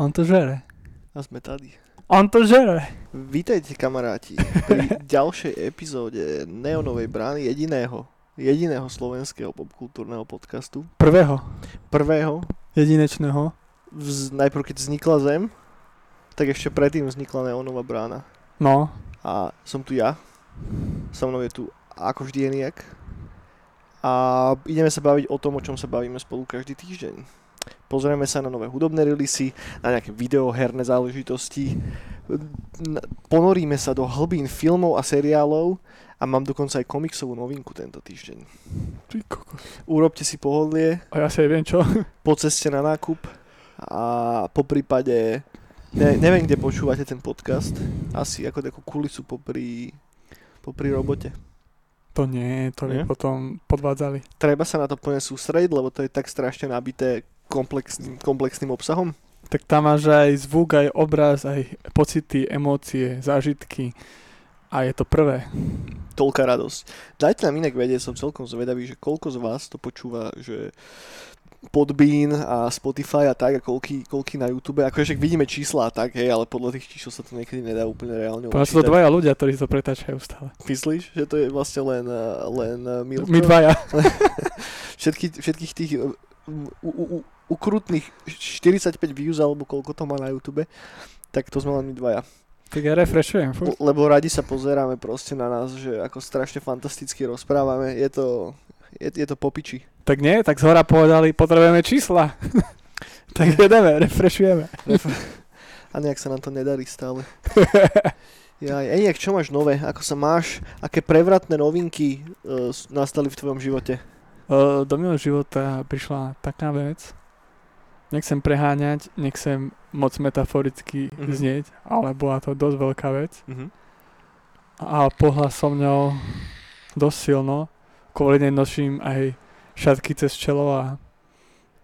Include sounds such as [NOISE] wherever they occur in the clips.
On to žere. A sme tady. On to žere. Vítajte kamaráti pri [LAUGHS] ďalšej epizóde Neonovej brány jediného, jediného slovenského popkultúrneho podcastu. Prvého. Prvého, Jedinečného. vz, najprv keď vznikla Zem, tak ešte predtým vznikla Neonová brána. No. A som tu ja, so mnou je tu ako vždy Eniak. A ideme sa baviť o tom, o čom sa bavíme spolu každý týždeň. Pozrieme sa na nové hudobné releasy, na nejaké videoherné záležitosti, ponoríme sa do hlbín filmov a seriálov a mám dokonca aj komiksovú novinku tento týždeň. Urobte si pohodlie A ja si aj viem čo. [LAUGHS] po ceste na nákup a po prípade, ne, neviem kde počúvate ten podcast, asi ako takú kulisu popri, popri robote. To nie, to Nie? by potom podvádzali. Treba sa na to plne sústrediť, lebo to je tak strašne nabité komplexným, komplexným obsahom. Tak tam máš aj zvuk, aj obraz, aj pocity, emócie, zážitky. A je to prvé. Toľká radosť. Dajte nám inak vedieť, som celkom zvedavý, že koľko z vás to počúva, že Podbean a Spotify a tak a koľky, koľky na YouTube. Akože však vidíme čísla a tak, hej, ale podľa tých čísel sa to niekedy nedá úplne reálne Podľa sú to dvaja ľudia, ktorí to pretáčajú stále. Myslíš, že to je vlastne len, eh, len eh, Milko? My dvaja. [LAUGHS] Všetky, všetkých tých u, u, u, ukrutných 45 views alebo koľko to má na YouTube, tak to sme len my dvaja. Tak ja refreshujem. furt. Lebo radi sa pozeráme proste na nás, že ako strašne fantasticky rozprávame. Je to, je, je to popiči. Tak nie, tak z hora povedali, potrebujeme čísla. [LAUGHS] tak jedeme, refreshujeme. A nejak sa nám to nedarí stále. [LAUGHS] Ja, Eniak, čo máš nové? Ako sa máš? Aké prevratné novinky uh, nastali v tvojom živote? Uh, do môjho života prišla taká vec, nechcem preháňať, nechcem moc metaforicky Mhm. znieť, ale bola to dosť veľká vec Mhm. a pohľa so mňou dosť silno, kvôli nej nosím aj šatky cez čelo a,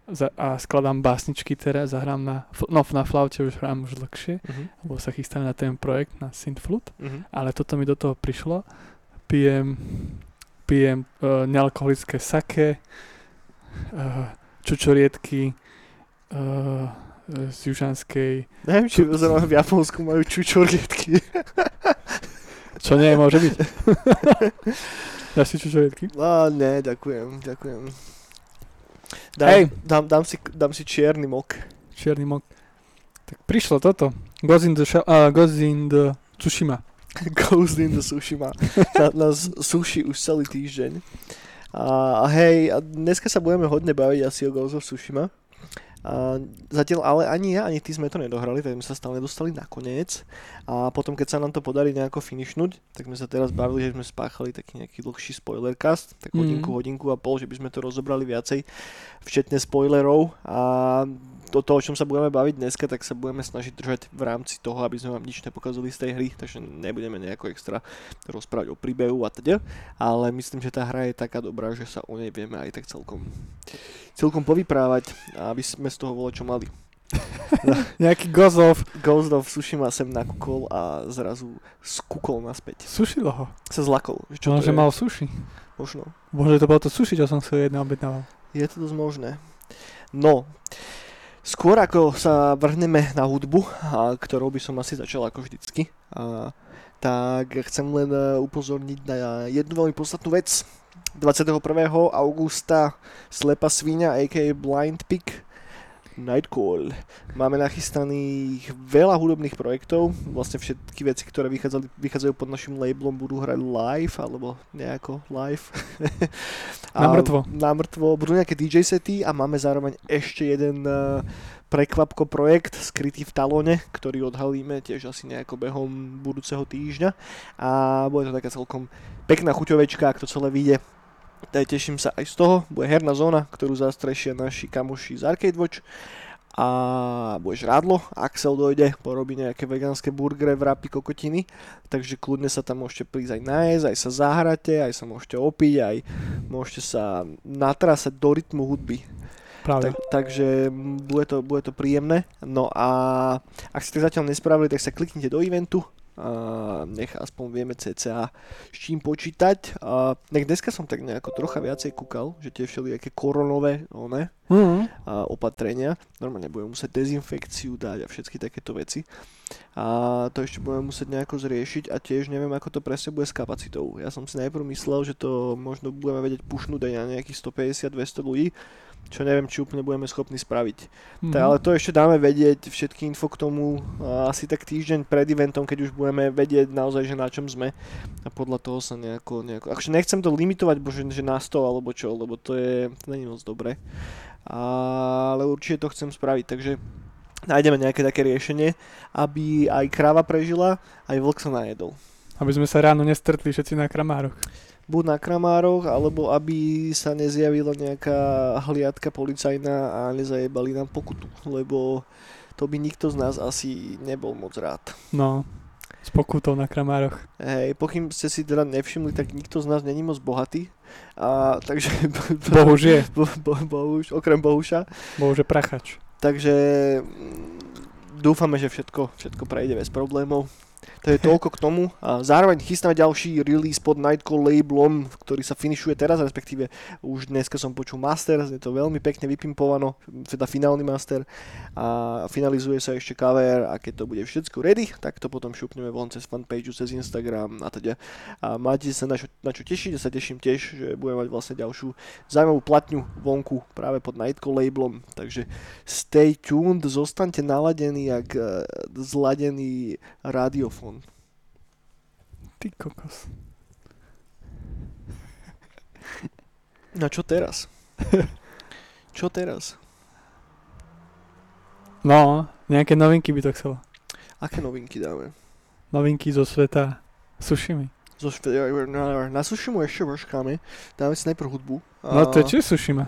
za, a skladám básničky teraz a hrám na, no na flaute už hrám už dlhšie, Mhm. lebo sa chystám na ten projekt, na Synthflute, Mhm. ale toto mi do toho prišlo. Pijem, pijem uh, nealkoholické sake, uh, čučoriedky uh, z južanskej, Neviem, či zrovna v Japonsku majú čučoriedky. čo nie môže byť. [LAUGHS] Dáš si čučoriedky? Á, ne, ďakujem, ďakujem. Dám, Hej. dám, dám, si, dám si čierny mok. Čierny mok. Tak prišlo toto. Goes in the, shell, uh, goes in the Tsushima. Ghost in the Tsushima. [LAUGHS] Na, sushi už celý týždeň. A, a hej, a dneska sa budeme hodne baviť asi o Ghost of Tsushima. Zatiaľ ale ani ja, ani ty sme to nedohrali, tak sme sa stále nedostali nakoniec. A potom, keď sa nám to podarí nejako finišnúť, tak sme sa teraz bavili, že sme spáchali taký nejaký dlhší spoilercast, tak Mhm. hodinku, hodinku a pol, že by sme to rozobrali viacej, včetne spoilerov. A do toho, o čom sa budeme baviť dneska, tak sa budeme snažiť držať v rámci toho, aby sme vám nič nepokazili z tej hry, takže nebudeme nejako extra rozprávať o príbehu a teda, ale myslím, že tá hra je taká dobrá, že sa o nej vieme aj tak celkom, celkom povyprávať, aby sme z toho vole čo mali. [LAUGHS] Nejaký gozov. Ghost of Tsushima sem nakúkol a zrazu skúkol naspäť. Sušilo ho. Sa zlakol. Čo Čo to že mal suši. Možno. Bože, to bolo to suši, čo som si jedno objednával. Je to dosť možné. No, skôr ako sa vrhneme na hudbu, a ktorou by som asi začal ako vždycky, a, tak chcem len e, upozorniť na jednu veľmi podstatnú vec. 21. augusta Slepa svíňa, a.k.a. Blind Pig, Nightcall. Máme nachystaných veľa hudobných projektov, vlastne všetky veci, ktoré vychádzali, vychádzajú pod našim labelom, budú hrať live, alebo nejako live. [LAUGHS] Na mŕtvo. Na mŕtvo. Budú nejaké DJ sety a máme zároveň ešte jeden uh, prekvapko projekt skrytý v talone, ktorý odhalíme tiež asi nejako behom budúceho týždňa a bude to taká celkom pekná chuťovečka, ak to celé vyjde. Teším sa aj z toho. Bude herná zóna, ktorú zastrešia naši kamoši z Arcade Watch a bude žrádlo, Axel dojde, porobí nejaké vegánske burgery, vrapy, kokotiny, takže kľudne sa tam môžete prísť aj nájsť, aj sa zahrate, aj sa môžete opiť, aj môžete sa natrasať do rytmu hudby. Tak, takže bude to, bude to príjemné. No a ak ste zatiaľ nespravili, tak sa kliknite do eventu nech aspoň vieme cca s čím počítať. A nech dneska som tak nejako trocha viacej kúkal, že tie všelijaké koronové one, Mm. a opatrenia. Normálne budeme musieť dezinfekciu dať a všetky takéto veci. A to ešte budeme musieť nejako zriešiť a tiež neviem, ako to presne bude s kapacitou. Ja som si najprv myslel, že to možno budeme vedieť pušnúť aj na nejakých 150-200 ľudí, čo neviem, či úplne budeme schopní spraviť. Mm. Tak, ale to ešte dáme vedieť, všetky info k tomu a asi tak týždeň pred eventom, keď už budeme vedieť naozaj, že na čom sme a podľa toho sa nejako, nejako akože nechcem to limitovať, bože, že na 100 alebo čo, lebo to je, to není moc dobré. Ale určite to chcem spraviť, takže nájdeme nejaké také riešenie, aby aj kráva prežila, aj vlk sa najedol. Aby sme sa ráno nestretli všetci na kramároch. Buď na kramároch, alebo aby sa nezjavila nejaká hliadka policajná a nezajebali nám pokutu, lebo to by nikto z nás asi nebol moc rád. No, s pokutou na kramároch. Hej, pokým ste si teda nevšimli, tak nikto z nás není moc bohatý. A, takže... [LAUGHS] Bohuž je. Bo, bo, bohuž, okrem Bohuša. Bohuž je prachač. Takže mm, dúfame, že všetko, všetko prejde bez problémov. To je toľko k tomu. A zároveň chystáme ďalší release pod Nightcall labelom, ktorý sa finišuje teraz, respektíve už dneska som počul master, je to veľmi pekne vypimpovano, teda finálny master a finalizuje sa ešte cover a keď to bude všetko ready, tak to potom šupneme von cez fanpage, cez Instagram a teda. A máte sa na čo, na čo tešiť, ja sa teším tiež, že budeme mať vlastne ďalšiu zaujímavú platňu vonku práve pod Nightcall labelom, takže stay tuned, zostaňte naladení jak eh, zladený radiofón. Ty kokos. No čo teraz? [LAUGHS] čo teraz? No, nejaké novinky by to chcelo. Aké novinky dáme? Novinky zo sveta sushimi. Zo špe- na, na Sushimu ešte počkáme. Dáme si najprv hudbu. No to je tiež sushima.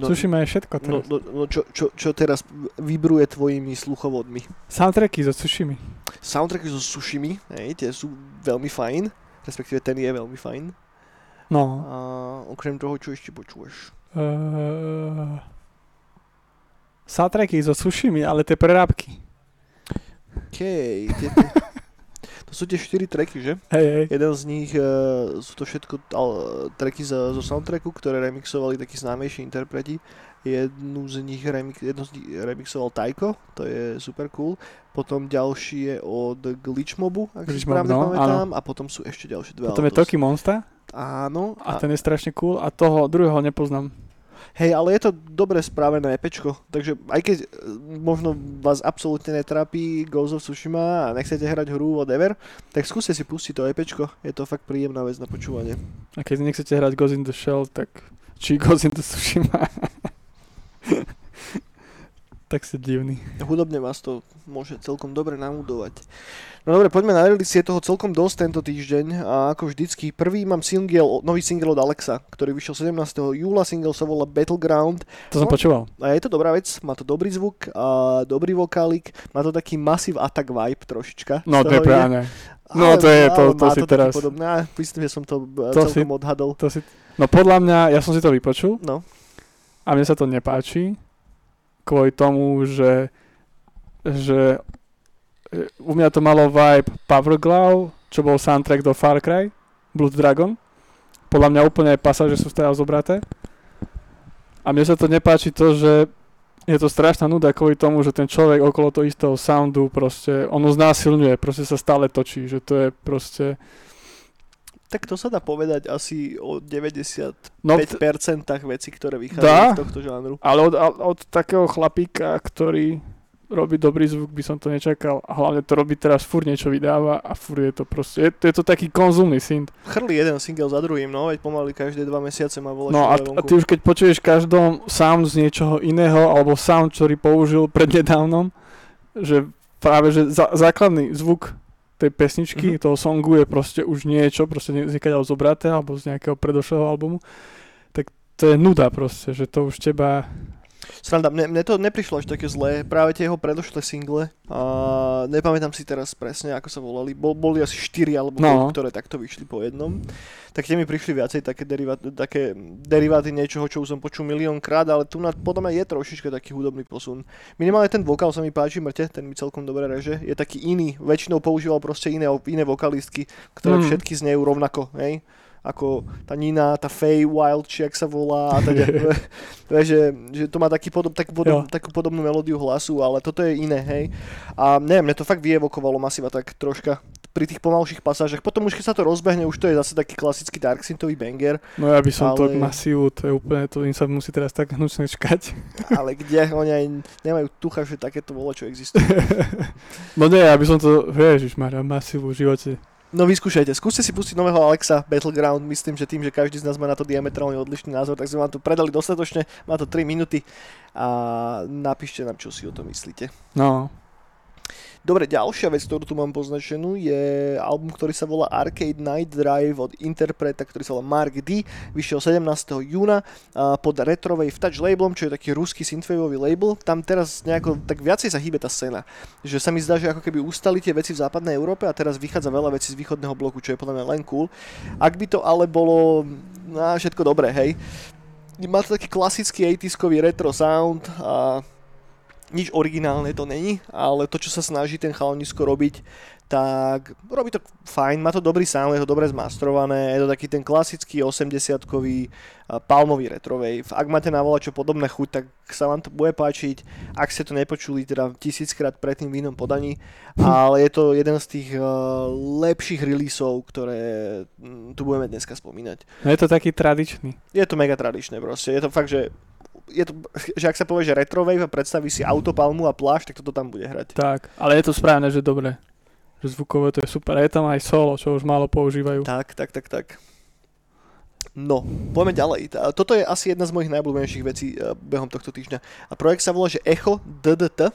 No, Sushima je všetko no, teraz. no, no čo, čo, čo teraz vybruje tvojimi sluchovodmi? Soundtracky zo sushimi. Soundtracky zo Sushimi, hej, tie sú veľmi fajn. Respektíve ten je veľmi fajn. No. A okrem toho, čo ešte počúvaš? Uh, soundtracky zo sushimi, ale tie prerábky. OK, tie, tie, to sú tie 4 tracky, že? Hej, hej. Jeden z nich uh, sú to všetko uh, tracky zo, zo soundtracku, ktoré remixovali takí známejší interpreti. Jednu z nich remix, jedno z nich remixoval Taiko, to je super cool. Potom ďalší je od Glitch Mobu, ak si Glitch Mob, správne no, pamätám. A potom sú ešte ďalšie dve. Potom ale je to Toki Monster sú- Áno. a A, ten je strašne cool a toho druhého nepoznám. Hej, ale je to dobre spravené epečko, takže aj keď e, možno vás absolútne netrápi Ghost of Tsushima a nechcete hrať hru whatever, tak skúste si pustiť to epečko, je to fakt príjemná vec na počúvanie. A keď nechcete hrať Ghost in the Shell, tak či Ghost in the Tsushima. [LAUGHS] tak ste divný. Hudobne vás to môže celkom dobre namudovať. No dobre, poďme na release, je toho celkom dosť tento týždeň a ako vždycky, prvý mám single, nový single od Alexa, ktorý vyšiel 17. júla, single sa volá Battleground To som No. počúval. a je to dobrá vec, má to dobrý zvuk, a dobrý vokálik, má to taký Massive Attack vibe trošička. No, to je práve. No, to je, to, to si taký teraz... Podobné, myslím, že som to, e, To celkom odhadol. To si, no podľa mňa, ja som si to vypočul No, a mne sa to nepáči kvôli tomu, že, že e, u mňa to malo vibe Powerglow, čo bol soundtrack do Far Cry, Blood Dragon. Podľa mňa úplne aj pasáže sú teraz zobraté. A mne sa to nepáči to, že je to strašná nuda kvôli tomu, že ten človek okolo toho istého soundu proste, ono znásilňuje, proste sa stále točí, že to je proste... tak to sa dá povedať asi o 95% No, t- vecí, ktoré Dá? vychádzajú z tohto žánru. Ale od, od, takého chlapíka, ktorý robí dobrý zvuk, by som to nečakal. A hlavne to robí teraz, fur niečo vydáva a fur je to proste, je, je to taký konzumný synth. Chrli jeden single za druhým, no, veď pomaly každé dva mesiace má volať No a, a ty už keď počuješ každom sound z niečoho iného, alebo sound, ktorý použil prednedávnom, že práve, že za, základný zvuk tej pesničky, Mhm. toho songu je proste už niečo, proste z niekiaľ zobraté, alebo z nejakého predošlého albumu, tak to je nuda proste, že to už teba Sranda, mne, mne to neprišlo až také zlé, práve tie jeho predošlé single, a nepamätám si teraz presne, ako sa volali, Bol, boli asi 4 alebo No. no. ktoré takto vyšli po jednom, tak tie mi prišli viacej také, derivá, také deriváty niečoho, čo už som počul miliónkrát, ale tu na, podľa mňa je trošička taký hudobný posun. Minimálne ten vokál sa mi páči, mŕte, ten mi celkom dobre reže, je taký iný, väčšinou používal proste iné, iné vokalistky, ktoré mm. všetky znejú rovnako, hej? Ako tá Nina, tá Faye Wild, či jak sa volá, a teda, [LAUGHS] [LAUGHS] Vieš, že, že to má taký podob, takú, podob, Jo. takú podobnú melódiu hlasu, ale toto je iné, hej. A neviem, mne to fakt vyevokovalo masiva tak troška pri tých pomalších pasážach. Potom už keď sa to rozbehne, už to je zase taký klasický Dark Synthový banger, No ja by som to Ale- k masívu, to je úplne, to im sa musí teraz tak hnusne čkať. [LAUGHS] ale kde oni aj nemajú tucha, že takéto vole, čo existuje. No nie, ja by som to, ježišmarja, masívu v živote. No vyskúšajte, skúste si pustiť nového Alexa Battleground, myslím, že tým, že každý z nás má na to diametrálne odlišný názor, tak sme vám to predali dostatočne, má to 3 minúty a napíšte nám, čo si o to myslíte. No, Dobre, ďalšia vec, ktorú tu mám poznačenú, je album, ktorý sa volá Arcade Night Drive od interpreta, ktorý sa volá Mark D. Vyšiel 17. júna pod Retrovej Touch labelom, čo je taký ruský synthwaveový label. Tam teraz nejako tak viacej sa hýbe tá scéna. Že sa mi zdá, že ako keby ustali tie veci v západnej Európe a teraz vychádza veľa vecí z východného bloku, čo je podľa mňa len cool. Ak by to ale bolo no, všetko dobré, hej. Má to taký klasický 80 retro sound a nič originálne to není, ale to, čo sa snaží ten chalanisko robiť, tak robí to fajn, má to dobrý sound, je to dobre zmastrované, je to taký ten klasický 80-kový a, palmový retrovej. Ak máte na čo podobné chuť, tak sa vám to bude páčiť. Ak ste to nepočuli teda tisíckrát predtým v inom podaní, ale je to jeden z tých uh, lepších releaseov, ktoré tu budeme dneska spomínať. no je to taký tradičný. Je to mega tradičné proste, je to fakt, že je to, že ak sa povie, že retrovej a predstaví si autopalmu a plášť, tak toto tam bude hrať. Tak, ale je to správne, že dobre. Že zvukové to je super. A je tam aj solo, čo už málo používajú. Tak, tak, tak, tak. No, poďme ďalej. Toto je asi jedna z mojich najobľúbenejších vecí eh, behom tohto týždňa. A projekt sa volá, že Echo DDT.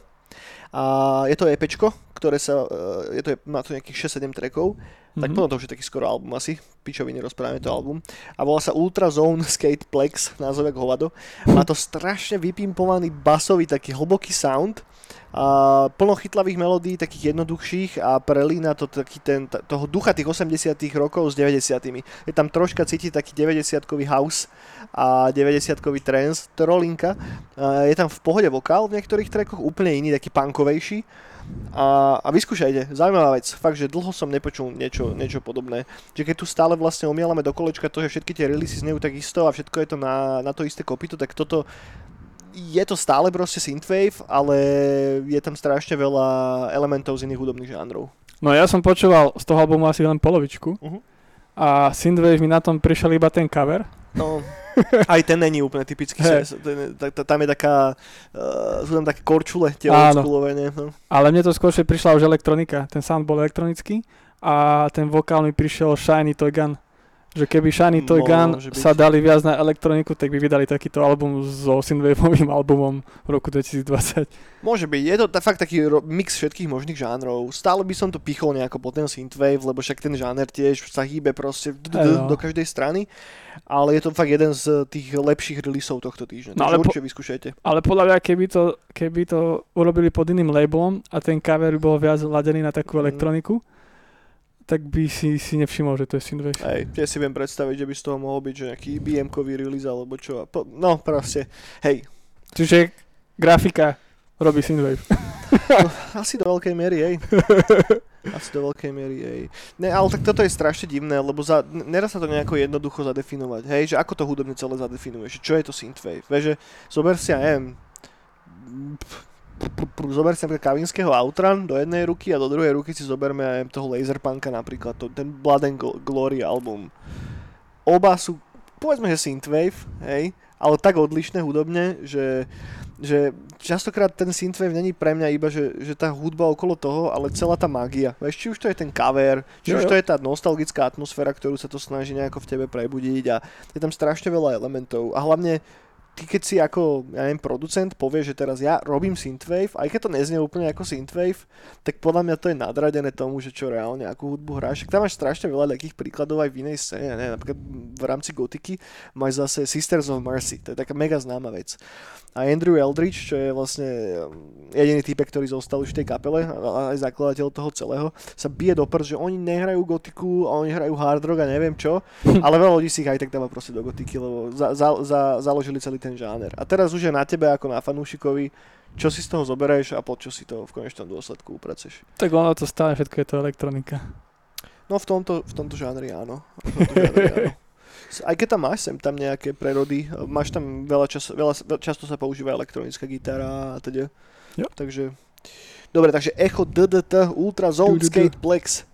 A je to EPčko, ktoré sa, eh, je to, má to nejakých 6-7 trackov. Tak Mhm. potom to už je taký skoro album asi. Pičoviny rozprávame to album. A volá sa Ultra Zone [LAUGHS] Skate Plex, názov jak hovado. Má to strašne vypimpovaný basový taký hlboký sound. A plno chytlavých melódií, takých jednoduchších a prelína to taký ten, toho ducha tých 80 rokov s 90 Je tam troška cítiť taký 90-kový house a 90-kový trance, trolinka. A je tam v pohode vokál v niektorých trackoch, úplne iný, taký punkovejší. A, a vyskúšajte, zaujímavá vec, fakt, že dlho som nepočul niečo, niečo podobné. Že keď tu stále vlastne omielame do kolečka to, že všetky tie releasy znejú tak isto a všetko je to na, na to isté kopito, tak toto je to stále proste synthwave, ale je tam strašne veľa elementov z iných hudobných žánrov. No ja som počúval z toho albumu asi len polovičku. Mhm. A Synthwave mi na tom prišiel iba ten cover. No, aj ten není úplne typický. Tam je taká, uh, sú tam také korčule, tie Áno. oldschoolové, nie? No. Ale mne to skôr prišla už elektronika. Ten sound bol elektronický a ten vokál mi prišiel Shiny Toy Gun. Že keby Shiny Toy Gun sa dali viac na elektroniku, tak by vydali takýto album so synthwaveovým albumom v roku 2020. Môže byť, je to ta, fakt taký ro- mix všetkých možných žánrov. Stále by som to pichol nejako po ten synthwave, lebo však ten žáner tiež sa hýbe proste Áno. do každej strany. Ale je to fakt jeden z tých lepších releaseov tohto týždňa. No, ale po- určite vyskúšajte. Ale podľa mňa, keby to, keby to urobili pod iným labelom a ten cover by bol viac ladený na takú Mhm. elektroniku, tak by si, si nevšimol, že to je synthwave. Hej, tie si viem predstaviť, že by z toho mohol byť že nejaký IBM-kový release alebo čo. Po, no proste, hej, Čiže grafika robí synthwave. [LAUGHS] asi do veľkej miery, hej. [LAUGHS] Asi do veľkej miery, hej. Ne, ale tak toto je strašne divné, lebo za, nedá sa to nejako jednoducho zadefinovať, hej, že ako to hudobne celé zadefinuješ, čo je to synthwave, vieš, že zober si, ja neviem, zober si napríklad Kavinského Outran do jednej ruky a do druhej ruky si zoberme aj toho Laserpunka napríklad, to, ten Blood and Gl- Glory album. Oba sú, povedzme, že synthwave, hej, ale tak odlišné hudobne, že že častokrát ten synthwave není pre mňa iba, že, že tá hudba okolo toho, ale celá tá magia. Vieš, či už to je ten cover, či Jo, už to je tá nostalgická atmosféra, ktorú sa to snaží nejako v tebe prebudiť a je tam strašne veľa elementov a hlavne ty keď si ako, ja neviem, producent povie, že teraz ja robím synthwave, aj keď to neznie úplne ako synthwave, tak podľa mňa to je nadradené tomu, že čo reálne, akú hudbu hráš. Tam máš strašne veľa takých príkladov aj v inej scéne, neviem, napríklad v rámci gotiky máš zase Sisters of Mercy, to je taká mega známa vec. A Andrew Eldridge, čo je vlastne um, jediný typek, ktorý zostal už v tej kapele, a aj zakladateľ toho celého, sa bije do prst, že oni nehrajú gotiku, a oni hrajú hard rock a neviem čo, [LAUGHS] ale veľa ľudí si ich aj tak dáva proste do gotiky, lebo za, za, za, založili celý ten žáner. A teraz už je na tebe ako na fanúšikovi, čo si z toho zoberieš a po čo si to v konečnom dôsledku upraceš. Tak ono to stále všetko je to elektronika. No v tomto, v tomto žánri áno. V tomto žánri áno. [LAUGHS] Aj keď tam máš sem tam nejaké prerody, máš tam veľa, čas, veľa často sa používa elektronická gitara a teda. Jo. Takže, dobre, takže Echo DDT Ultra Zone Skate Plex.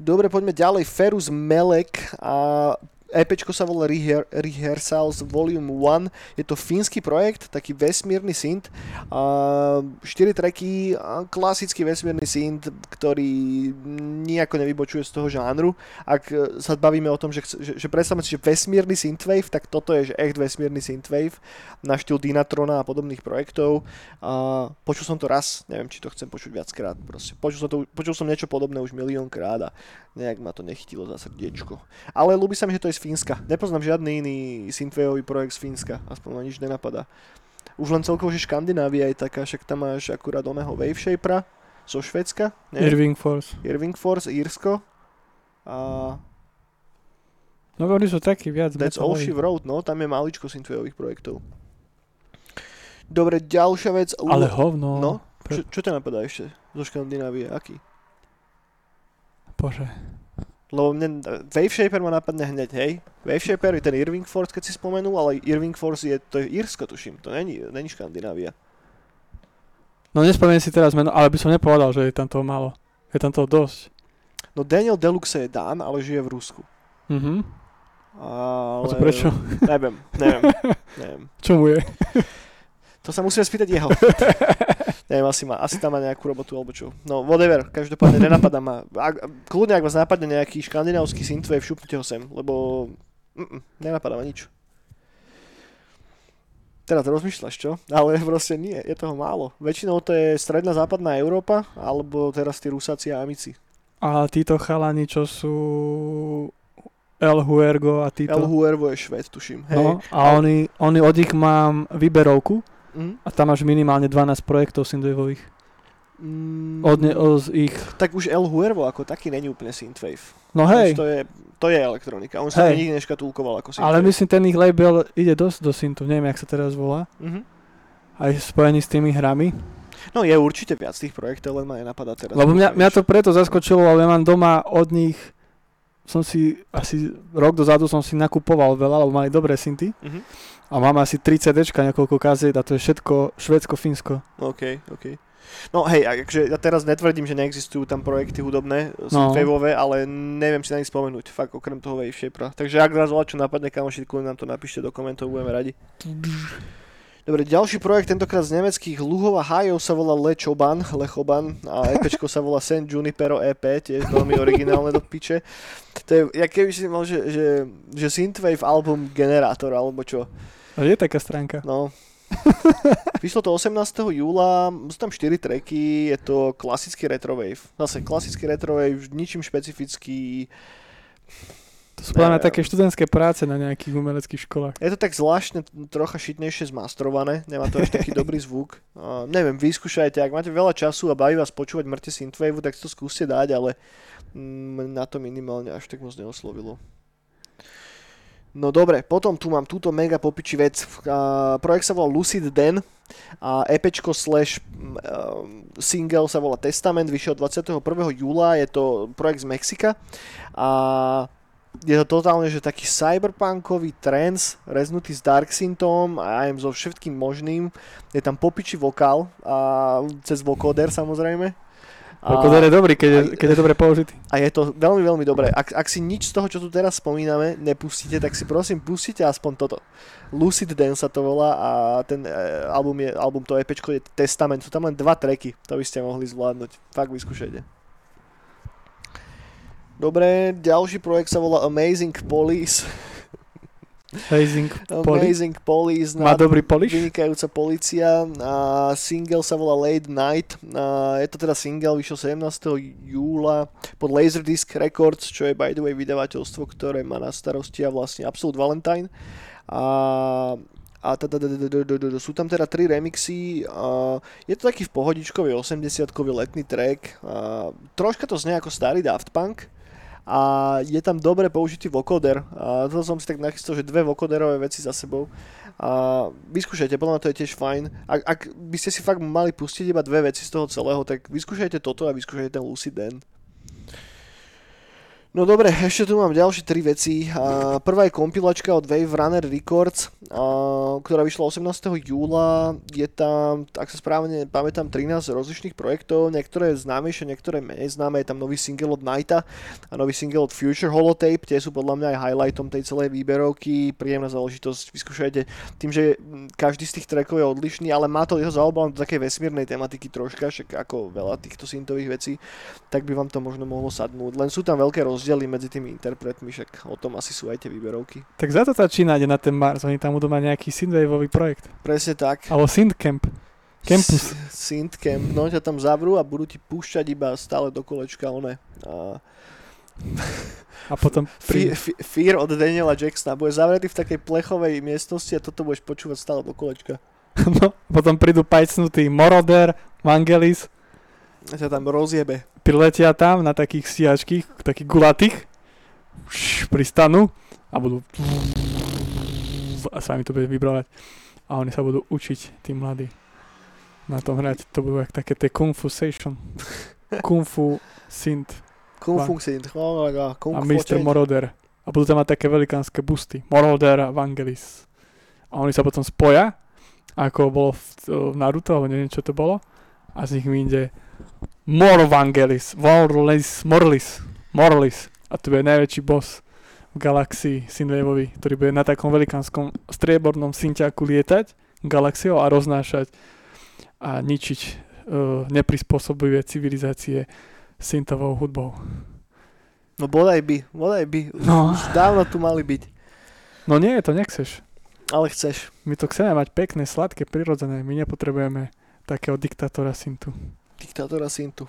Dobre, poďme ďalej. Ferus Melek a EPčko sa volá Reher- Rehearsals Volume 1. Je to fínsky projekt, taký vesmírny synth. Uh, 4 tracky, klasický vesmírny synth, ktorý nejako nevybočuje z toho žánru. Ak e, sa bavíme o tom, že, že, že predstavme si, že vesmírny synthwave, tak toto je že echt vesmírny synthwave na štýl Dynatrona a podobných projektov. Uh, počul som to raz, neviem, či to chcem počuť viackrát. Proste. Počul, som to, počul som niečo podobné už miliónkrát a nejak ma to nechytilo za srdiečko. Ale ľúbi sa mi, že to je z Fínska. Nepoznám žiadny iný synthwaveový projekt z Fínska, aspoň ma nič nenapadá. Už len celkovo, že Škandinávia je taká, však tam máš akurát oného Wave Shapera zo Švedska. Nie? Irving Force. Irving Force, Írsko. A... No oni sú takí viac. That's All She Wrote, no, tam je maličko synthwaveových projektov. Dobre, ďalšia vec. Ale hovno. No, čo, čo ťa napadá ešte zo Škandinávie? Aký? Bože. Lebo mne Wave Shaper ma napadne hneď, hej. Wave Shaper je ten Irving Force, keď si spomenul, ale Irving Force je, to je Írsko, tuším, to není, není Škandinávia. No nespomeniem si teraz meno, ale by som nepovedal, že je tam toho málo. Je tam toho dosť. No Daniel Deluxe je Dán, ale žije v Rusku. Mhm. Ale... A to prečo? Neviem, neviem, neviem. [LAUGHS] Čo mu je? To sa musíme spýtať jeho. [LAUGHS] Neviem, asi, má, asi tam má nejakú robotu alebo čo. No, whatever, každopádne nenapadá ma. Ak, kľudne, ak vás napadne nejaký škandinávsky synthwave, šupnite ho sem, lebo mm, nenapadá ma nič. Teraz rozmýšľaš, čo? Ale [LAUGHS] proste nie, je toho málo. Väčšinou to je stredná západná Európa, alebo teraz tí Rusáci a Amici. A títo chalani, čo sú El Huergo a títo... El Huergo je šved, tuším. Hej. No, a oni, oni od nich mám výberovku Mm. a tam máš minimálne 12 projektov synthwaveových. Mm, Od, ne, od ich... Tak už El Huervo ako taký není úplne synthwave. No hej, To je, to je elektronika. On sa Hej. nikdy neškatulkoval ako synthwave. ale myslím, ten ich label ide dosť do synthu, neviem, jak sa teraz volá. Mhm. Aj spojený s tými hrami. No je určite viac tých projektov, len ma nenapadá teraz. Lebo mňa, mňa to preto zaskočilo, lebo ja mám doma od nich som si asi rok dozadu som si nakupoval veľa, lebo mali dobré synty. Mhm. A mám asi 3 CDčka, niekoľko kaziet a to je všetko Švedsko, Fínsko. OK, OK. No hej, akože ja teraz netvrdím, že neexistujú tam projekty hudobné, No. ale neviem si na nich spomenúť, fakt okrem toho Wave Shapera. Takže ak nás čo napadne, kamoši, nám to napíšte do komentov, budeme radi. Dobre, ďalší projekt, tentokrát z nemeckých Luhova Hajov sa volá Le Choban, Le Choban a EPčko sa volá Saint Junipero EP, tiež veľmi originálne do piče. To je, ja keby si mal, že, že, že Synthwave album generátor, alebo čo. Je taká stránka. No. Vyšlo to 18. júla, sú tam 4 tracky, je to klasický retrowave. Zase klasický retrowave, ničím špecifický. To sú Neviem. také študentské práce na nejakých umeleckých školách. Je to tak zvláštne, trocha šitnejšie zmastrované, nemá to až taký dobrý zvuk. Uh, neviem, vyskúšajte, ak máte veľa času a baví vás počúvať mŕte synthwave, tak si to skúste dať, ale mm, na to minimálne až tak moc neoslovilo. No dobre, potom tu mám túto mega popiči vec. Uh, projekt sa volá Lucid Den a EPčko slash single sa volá Testament, vyšiel 21. júla, je to projekt z Mexika a je to totálne, že taký cyberpunkový trance, reznutý s dark syntóm a aj so všetkým možným. Je tam popiči vokál a cez vokoder samozrejme. Vokoder je dobrý, keď je, keď je dobre použitý. a je to veľmi, veľmi dobré. Ak, ak si nič z toho, čo tu teraz spomíname, nepustíte, tak si prosím, pustite aspoň toto. Lucid Den sa to volá a ten e, album, je, album to EPčko je Testament. Sú tam len dva tracky, to by ste mohli zvládnuť. Fakt vyskúšajte. Dobre, ďalší projekt sa volá Amazing Police. Amazing Poli. Amazing Police, Má dobrý polish? vynikajúca policia. A single sa volá Late Night. A je to teda single, vyšiel 17. júla pod Laserdisc Records, čo je by the way vydavateľstvo, ktoré má na starosti a vlastne Absolute Valentine. A a teda, sú tam teda tri remixy, a je to taký v pohodičkový 80-kový letný track, a troška to znie ako starý Daft Punk, a je tam dobre použitý vokoder. A to som si tak nachystal, že dve vokoderové veci za sebou. A vyskúšajte, podľa mňa to je tiež fajn. Ak, ak by ste si fakt mali pustiť iba dve veci z toho celého, tak vyskúšajte toto a vyskúšajte ten Lucy Den. No dobre, ešte tu mám ďalšie tri veci. Prvá je kompilačka od Wave Runner Records, ktorá vyšla 18. júla. Je tam, ak sa správne pamätám, 13 rozličných projektov, niektoré známejšie, niektoré menej známe. Je tam nový single od Nighta a nový single od Future Holotape. Tie sú podľa mňa aj highlightom tej celej výberovky. Príjemná záležitosť, vyskúšajte. Tým, že každý z tých trackov je odlišný, ale má to jeho zaobal do takej vesmírnej tematiky troška, však ako veľa týchto syntových vecí, tak by vám to možno mohlo sadnúť. Len sú tam veľké rozdiely medzi tými interpretmi, však o tom asi sú aj tie výberovky. Tak za to tá Čína ide na ten Mars. Oni tam budú mať nejaký synthwaveový projekt. Presne tak. Alebo Synthcamp. Campus. Synthcamp, no ťa tam zavrú a budú ti púšťať iba stále do kolečka one. A A potom pri... Fe- Fear od Daniela Jacksona. Bude zavretý v takej plechovej miestnosti a toto budeš počúvať stále do kolečka. [LAUGHS] no, potom prídu pajcnutí Moroder, Vangelis, A ťa tam rozjebe. priletia tam na takých stíhačkých, takých gulatých, pristanú a budú a sa mi to bude vybrovať. A oni sa budú učiť, tí mladí, na tom hrať. To budú jak také tie Kung Fu Station. [LAUGHS] Kung Fu Synth Kung Fu Synth. Oh god. Kung a Mr. Moroder. A budú tam mať také velikánske busty. Moroder a Vangelis. A oni sa potom spoja, ako bolo v, v Naruto, alebo neviem čo to bolo. A z nich vyjde Mor Vangelis, Morlis, Morlis, Morlis. A to bude najväčší boss v galaxii Synwaveovi, ktorý bude na takom velikánskom striebornom synťaku lietať galaxiou a roznášať a ničiť uh, neprispôsobivé civilizácie syntovou hudbou. No bodaj by, bodaj by. No. Už dávno tu mali byť. No nie, to nechceš. Ale chceš. My to chceme mať pekné, sladké, prirodzené. My nepotrebujeme takého diktátora syntu. Diktátora Syntu.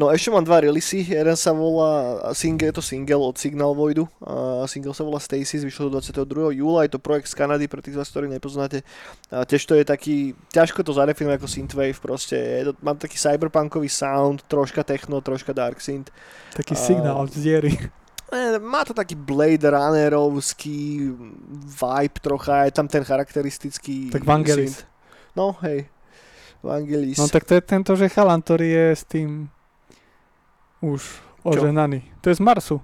No ešte mám dva releasy, jeden sa volá, single, je to single od Signal Voidu, a single sa volá Stasis, vyšlo do 22. júla, je to projekt z Kanady, pre tých z vás, ktorí nepoznáte. A tiež to je taký, ťažko to zadefinovať ako synthwave, proste, je to, mám taký cyberpunkový sound, troška techno, troška dark synth. Taký A- signál z diery. Má to taký Blade Runnerovský vibe trocha, je tam ten charakteristický Tak Vangelis. synth. No hej, Vangelis. No tak to je tento, že chalan, ktorý je s tým už oženaný. To je z Marsu.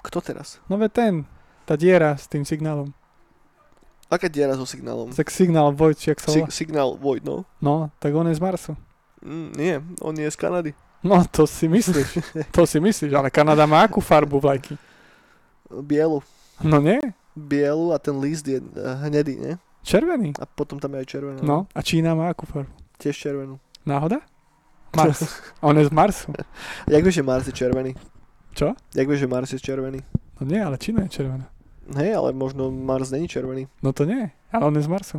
Kto teraz? No ve ten, tá diera s tým signálom. Aká diera so signálom? Tak signál Void, či jak sa volá. Si- signál Void, no. No, tak on je z Marsu. Mm, nie, on je z Kanady. No, to si myslíš. [LAUGHS] to si myslíš, ale Kanada má akú farbu vlajky? Bielu. No nie, Bielu a ten list je uh, hnedý, nie? červený. A potom tam je aj červená. No, a Čína má akú farbu? Tiež červenú. Náhoda? Mars. [LAUGHS] On je z Marsu. Jak vieš, že Mars je červený? Čo? Jak vieš, že Mars je červený? No nie, ale Čína je červená. Hej, ale možno Mars není červený. No to nie, ale on je z Marsu.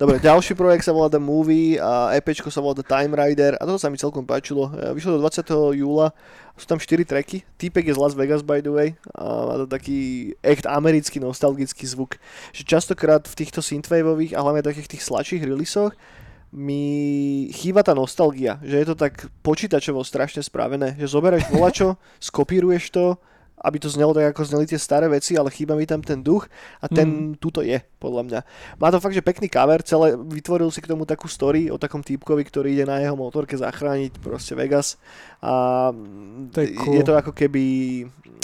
Dobre, ďalší projekt sa volá The Movie a EPčko sa volá The Time Rider a toto sa mi celkom páčilo. E, Vyšlo do 20. júla, sú tam 4 tracky. Týpek je z Las Vegas by the way a má to taký echt americký nostalgický zvuk. Že častokrát v týchto synthwaveových a hlavne takých tých sladších releasoch mi chýba tá nostalgia, že je to tak počítačovo strašne spravené, že zoberieš volačo, skopíruješ to, aby to znelo tak, ako zneli tie staré veci, ale chýba mi tam ten duch a ten Mm. tuto je, podľa mňa. Má to fakt, že pekný cover, celé, vytvoril si k tomu takú story o takom týpkovi, ktorý ide na jeho motorke zachrániť proste Vegas a To je cool. je to ako keby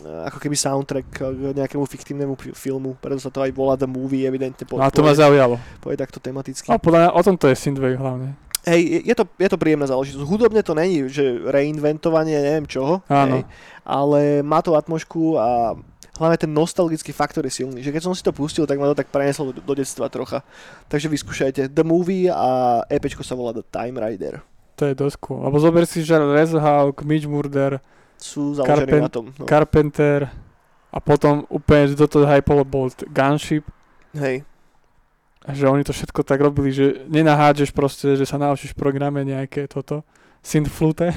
ako keby soundtrack k nejakému fiktívnemu fi- filmu, preto sa to aj volá The Movie, evidentne po, No a to ma zaujalo. povie takto tematicky. A podľa mňa o tom to je Synthwave hlavne. Hej, je, to, je to príjemná záležitosť. Hudobne to není, že reinventovanie neviem čoho, Áno. hej, ale má to atmošku a hlavne ten nostalgický faktor je silný. Že keď som si to pustil, tak ma to tak preneslo do, do detstva trocha. Takže vyskúšajte The Movie a EPčko sa volá The Time Rider. To je dosť cool. Lebo zober si, že Razorhawk, Mitch Murder, Sú založení Carpen- na tom. No. Carpenter, A potom úplne do toho hypolo bol Gunship, Hej. Že oni to všetko tak robili, že nenahádžeš proste, že sa naučíš v programe nejaké toto synthflute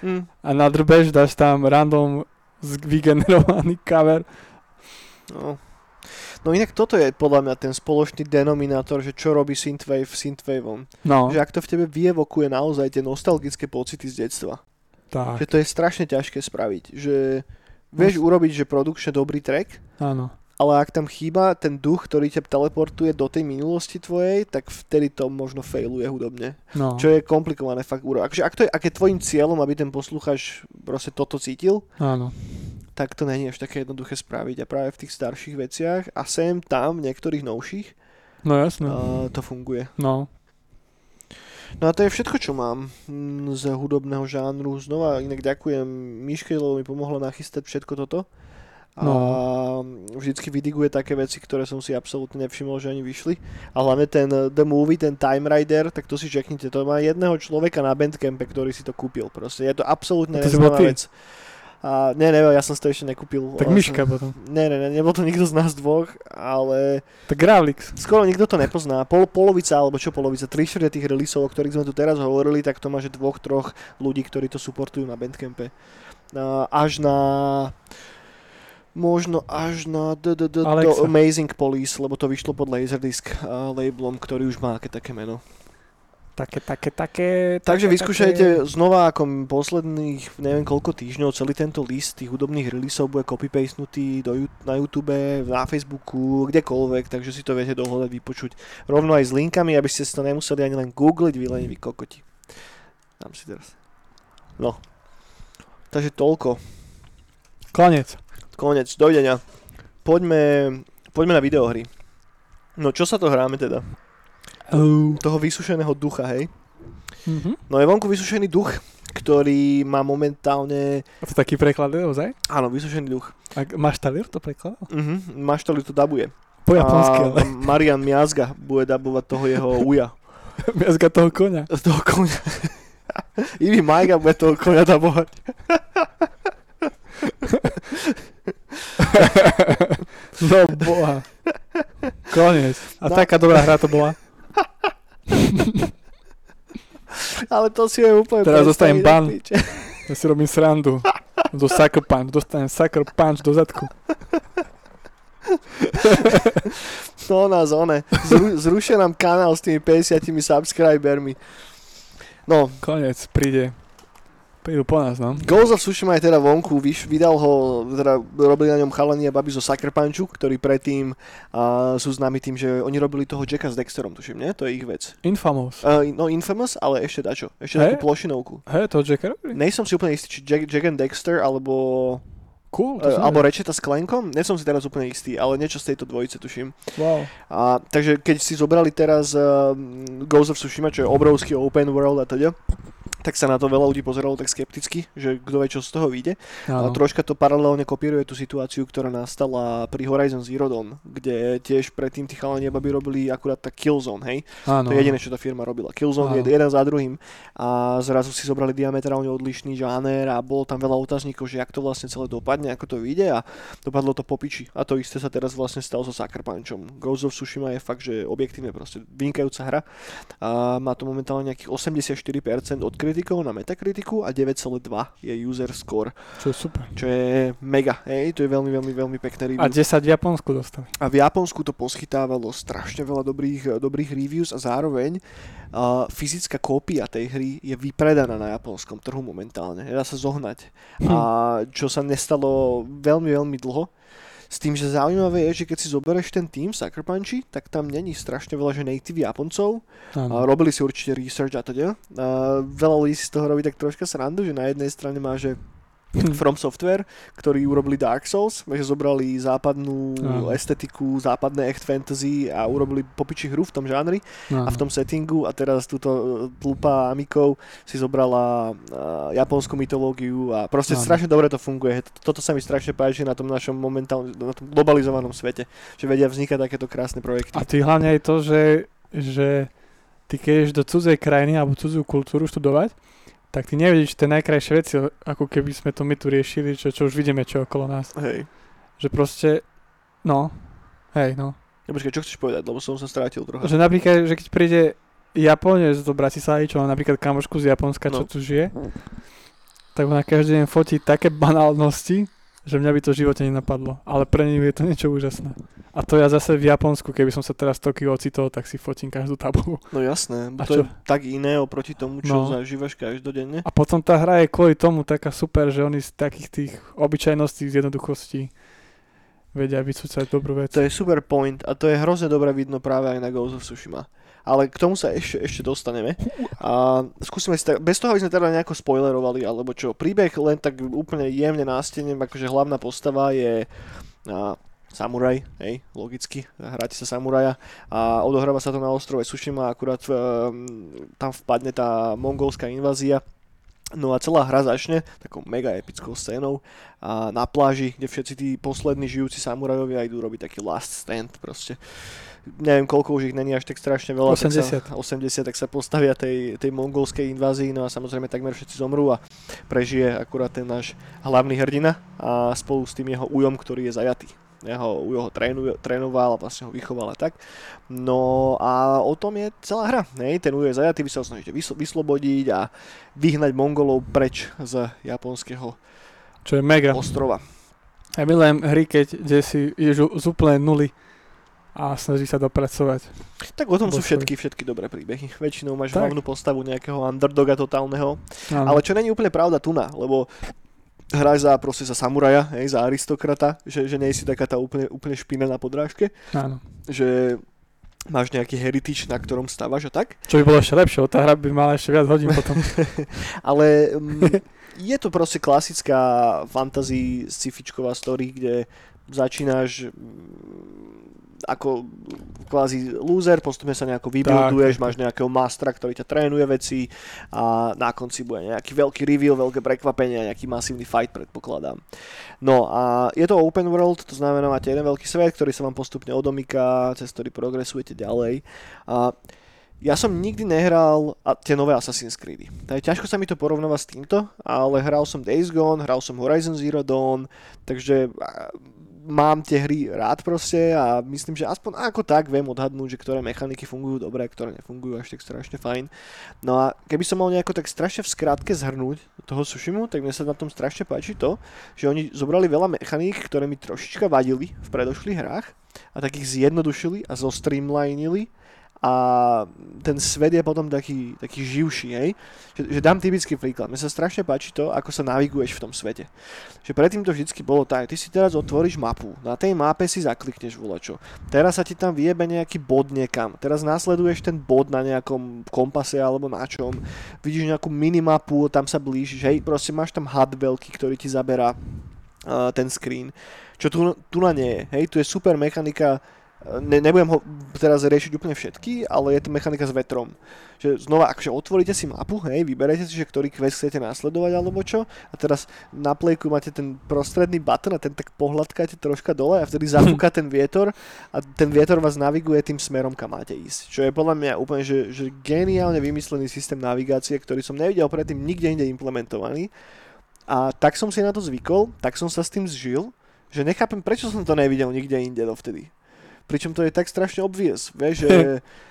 Hm. [LAUGHS] a nadrbeš, dáš tam random vygenerovaný cover. No. no inak toto je podľa mňa ten spoločný denominátor, že čo robí Synthwave Synthwaveom. No, Že ak to v tebe vyevokuje naozaj tie nostalgické pocity z detstva. tak, Že to je strašne ťažké spraviť. Že vieš urobiť, že produkčne dobrý track, áno. Ale ak tam chýba ten duch, ktorý ťa teleportuje do tej minulosti tvojej, tak vtedy to možno failuje hudobne. No, Čo je komplikované fakt urobiť. Akže ak, to je, ak je tvojim cieľom, aby ten posluchač proste toto cítil, áno. tak to není až také jednoduché spraviť. A práve v tých starších veciach a sem tam, v niektorých novších, No jasné. uh, to funguje. No, No a to je všetko, čo mám mm, z hudobného žánru. Znova inak ďakujem Miške, lebo mi pomohla nachystať všetko toto. A No. vždycky vydiguje také veci, ktoré som si absolútne nevšimol, že ani vyšli. A hlavne ten uh, The Movie, ten Time Rider, tak to si čeknite. To má jedného človeka na Bandcampe, ktorý si to kúpil. Proste je to absolútne neznáma vec. A ne, ne, ja som si to ešte nekúpil. tak Miška som- potom. Ne, ne, ne, nebol to nikto z nás dvoch, ale Tak Gravlix. skoro nikto to nepozná. Pol, polovica, alebo čo polovica, tri štvrte tých releaseov, o ktorých sme tu teraz hovorili, tak to má, že dvoch, troch ľudí, ktorí to supportujú na Bandcampe. Až na možno až na d- d- d- Alexa. do Amazing Police, lebo to vyšlo pod Laserdisc a labelom, ktorý už má aké také meno. Také, také, také. Takže také, vyskúšajte také. znova ako posledných neviem koľko týždňov celý tento list tých hudobných releaseov bude copy-pastenutý do, na YouTube, na Facebooku, kdekoľvek, takže si to viete dohľadať, vypočuť rovno aj s linkami, aby ste si to nemuseli ani len googliť, vy len vy kokoti. Dám si teraz. No. Takže toľko. Konec. Konec. Dovidenia. Poďme, poďme na videohry. No čo sa to hráme teda? Uh. Toho vysušeného ducha, hej? Mhm. No je vonku vysušený duch, ktorý má momentálne... A to taký preklad je ozaj? Áno, vysušený duch. A máš talier to prekladal? Mhm, Maštali to dabuje. Po japonsky, ale Marian Miazga bude dabovať toho jeho uja. [LAUGHS] miazga toho koňa. [LAUGHS] Toho koňa. Ivi Majga bude toho koňa dabovať. [LAUGHS] [LAUGHS] no boha. Konec. A No. taká dobrá hra to bola. [LAUGHS] Ale to si je úplne Teraz dostanem ban. Ja si robím srandu. Do sucker punch. Dostanem sucker punch do zadku. [LAUGHS] To nás one. Zru, zrušia nám kanál s tými 50 subscribermi. No, Konec. Príde. Prídu po nás, no. Ghost of Tsushima je teda vonku, vyš, vydal ho, teda robili na ňom chalani a babi zo Sucker Punchu, ktorí predtým uh, sú známi tým, že oni robili toho Jacka s Dexterom, tuším, nie? To je ich vec. Infamous. Uh, no Infamous, ale ešte dačo. Ešte Hej. takú plošinovku. Hej, to Jack robili? Nejsom si úplne istý, či Jack, Jack and Dexter, alebo, Cool. To uh, som alebo. Rečeta s Klenkom. Nie som si teraz úplne istý, ale niečo z tejto dvojice tuším. Wow. A, takže keď si zobrali teraz uh, Ghost of Tsushima, čo je obrovský open world a teda, tak sa na to veľa ľudí pozeralo tak skepticky, že kto vie, čo z toho vyjde. A troška to paralelne kopíruje tú situáciu, ktorá nastala pri Horizon Zero Dawn, kde tiež predtým tí chalani a baby robili akurát tak Killzone, hej? Áno. To je jediné, čo tá firma robila. Killzone je jeden za druhým a zrazu si zobrali diametrálne odlišný žáner a bolo tam veľa otáznikov, že jak to vlastne celé dopadne, ako to vyjde a dopadlo to po piči. A to isté sa teraz vlastne stalo so Sucker Punchom. Ghost of Tsushima je fakt, že objektívne proste vynikajúca hra a má to momentálne nejakých 84% od kritikov na metakritiku a 9,2 je user score, Čo je super. čo je mega, hej, to je veľmi, veľmi, veľmi pekné review. A 10 v Japonsku dostali. A v Japonsku to poskytávalo strašne veľa dobrých, dobrých reviews a zároveň uh, fyzická kópia tej hry je vypredaná na japonskom trhu momentálne. Nedá sa zohnať. Hm. A čo sa nestalo veľmi, veľmi dlho. S tým, že zaujímavé je, že keď si zoberieš ten tým Sucker Punchy, tak tam není strašne veľa že native Japoncov. A Áno. robili si určite research a teda. A veľa ľudí si z toho robí tak troška srandu, že na jednej strane má, že [LAUGHS] From Software, ktorí urobili Dark Souls, že zobrali západnú Áno. estetiku, západné echt fantasy a urobili popiči hru v tom žánri Áno. a v tom settingu a teraz túto uh, plupa Amikov si zobrala uh, japonskú mytológiu a proste Áno. strašne dobre to funguje. Toto sa mi strašne páči na tom našom momentálne, na tom globalizovanom svete, že vedia vznikať takéto krásne projekty. A ty hlavne aj to, že, že ty keď do cudzej krajiny alebo cudzú kultúru študovať, tak ty nevidíš tie najkrajšie veci, ako keby sme to my tu riešili, čo, čo už vidíme, čo okolo nás. Hej. Že proste, no, hej, no. Ja počkaj, čo chceš povedať, lebo som sa strátil trochu. Že napríklad, že keď príde Japonec do Bratislavy, čo má napríklad kamošku z Japonska, čo No. tu žije, tak ona každý deň fotí také banálnosti, že mňa by to v živote nenapadlo. Ale pre ňu je to niečo úžasné. A to ja zase v Japonsku, keby som sa teraz v Tokiu ocitol, tak si fotím každú tabu. No jasné, bo A to čo? je tak iné oproti tomu, čo No. zažívaš každodenne. A potom tá hra je kvôli tomu taká super, že oni z takých tých obyčajností, z jednoduchostí vedia vycúcať dobrú vec. To je super point a to je hrozne dobre vidno práve aj na Ghost of Tsushima. Ale k tomu sa ešte, ešte dostaneme. A skúsime si tak, bez toho, aby sme teda nejako spoilerovali, alebo čo, príbeh len tak úplne jemne nástenem, akože hlavná postava je a, samuraj, hej, logicky, hráte sa samuraja a odohráva sa to na ostrove Tsushima, akurát um, tam vpadne tá mongolská invázia No a celá hra začne takou mega epickou scénou a na pláži, kde všetci tí poslední žijúci samurajovia idú robiť taký last stand proste. Neviem koľko už ich není až tak strašne veľa. Tak 80. sa, 80, tak sa postavia tej, tej mongolskej invázii, no a samozrejme takmer všetci zomrú a prežije akurát ten náš hlavný hrdina a spolu s tým jeho ujom, ktorý je zajatý. Jeho ujo ho trénuje, trénoval a vlastne ho vychoval a tak. No a o tom je celá hra. Nej? Ten ujo je zajatý, vy sa ho snažíte vyslo- vyslobodiť a vyhnať Mongolov preč z japonského Čo je mega. ostrova. Ja milujem hry, keď kde si ideš z úplnej nuly a snaží sa dopracovať. Tak o tom sú všetky, všetky dobré príbehy. Väčšinou máš Tak. hlavnú postavu nejakého underdoga totálneho. Áno. Ale čo není úplne pravda tu na, lebo hráš za, proste za samuraja, hej, za aristokrata, že, že nie si taká tá úplne, úplne špina na podrážke, Áno. že máš nejaký heritage, na ktorom stávaš a tak. Čo by bolo ešte lepšie, tá hra by mala ešte viac hodín potom. [LAUGHS] Ale mm, je to proste klasická fantasy sci-fičková story, kde začínaš mm, ako kvázi loser, postupne sa nejako vybuilduješ, tak, máš nejakého mastra, ktorý ťa trénuje veci a na konci bude nejaký veľký reveal, veľké prekvapenie a nejaký masívny fight predpokladám. No a je to open world, to znamená máte jeden veľký svet, ktorý sa vám postupne odomýka, cez ktorý progresujete ďalej. A ja som nikdy nehral a tie nové Assassin's Creedy. Tak ťažko sa mi to porovnáva s týmto, ale hral som Days Gone, hral som Horizon Zero Dawn, takže mám tie hry rád proste a myslím, že aspoň ako tak viem odhadnúť, že ktoré mechaniky fungujú dobre ktoré nefungujú až tak strašne fajn. No a keby som mal nejako tak strašne v skrátke zhrnúť toho Sushimu, tak mne sa na tom strašne páči to, že oni zobrali veľa mechaník, ktoré mi trošička vadili v predošlých hrách a tak ich zjednodušili a zostreamlinili a ten svet je potom taký, taký živší, hej? Že, že dám typický príklad. Mne sa strašne páči to, ako sa naviguješ v tom svete. Že predtým to vždycky bolo tak, ty si teraz otvoríš mapu, na tej mape si zaklikneš volačo. Teraz sa ti tam vyjebe nejaký bod niekam. Teraz následuješ ten bod na nejakom kompase alebo na čom. Vidíš nejakú minimapu, tam sa blížiš, hej? Proste máš tam HUD veľký, ktorý ti zaberá uh, ten screen. Čo tu, tu na nie je, hej? Tu je super mechanika ne, nebudem ho teraz riešiť úplne všetky, ale je to mechanika s vetrom. Že znova, akože otvoríte si mapu, hej, vyberete si, že ktorý quest chcete nasledovať alebo čo, a teraz na playku máte ten prostredný button a ten tak pohľadkáte troška dole a vtedy zafúka [LAUGHS] ten vietor a ten vietor vás naviguje tým smerom, kam máte ísť. Čo je podľa mňa úplne, že, že geniálne vymyslený systém navigácie, ktorý som nevidel predtým nikde inde implementovaný. A tak som si na to zvykol, tak som sa s tým zžil, že nechápem, prečo som to nevidel nikde inde dovtedy. Pričom to je tak strašne obvious, vieš, že [LAUGHS]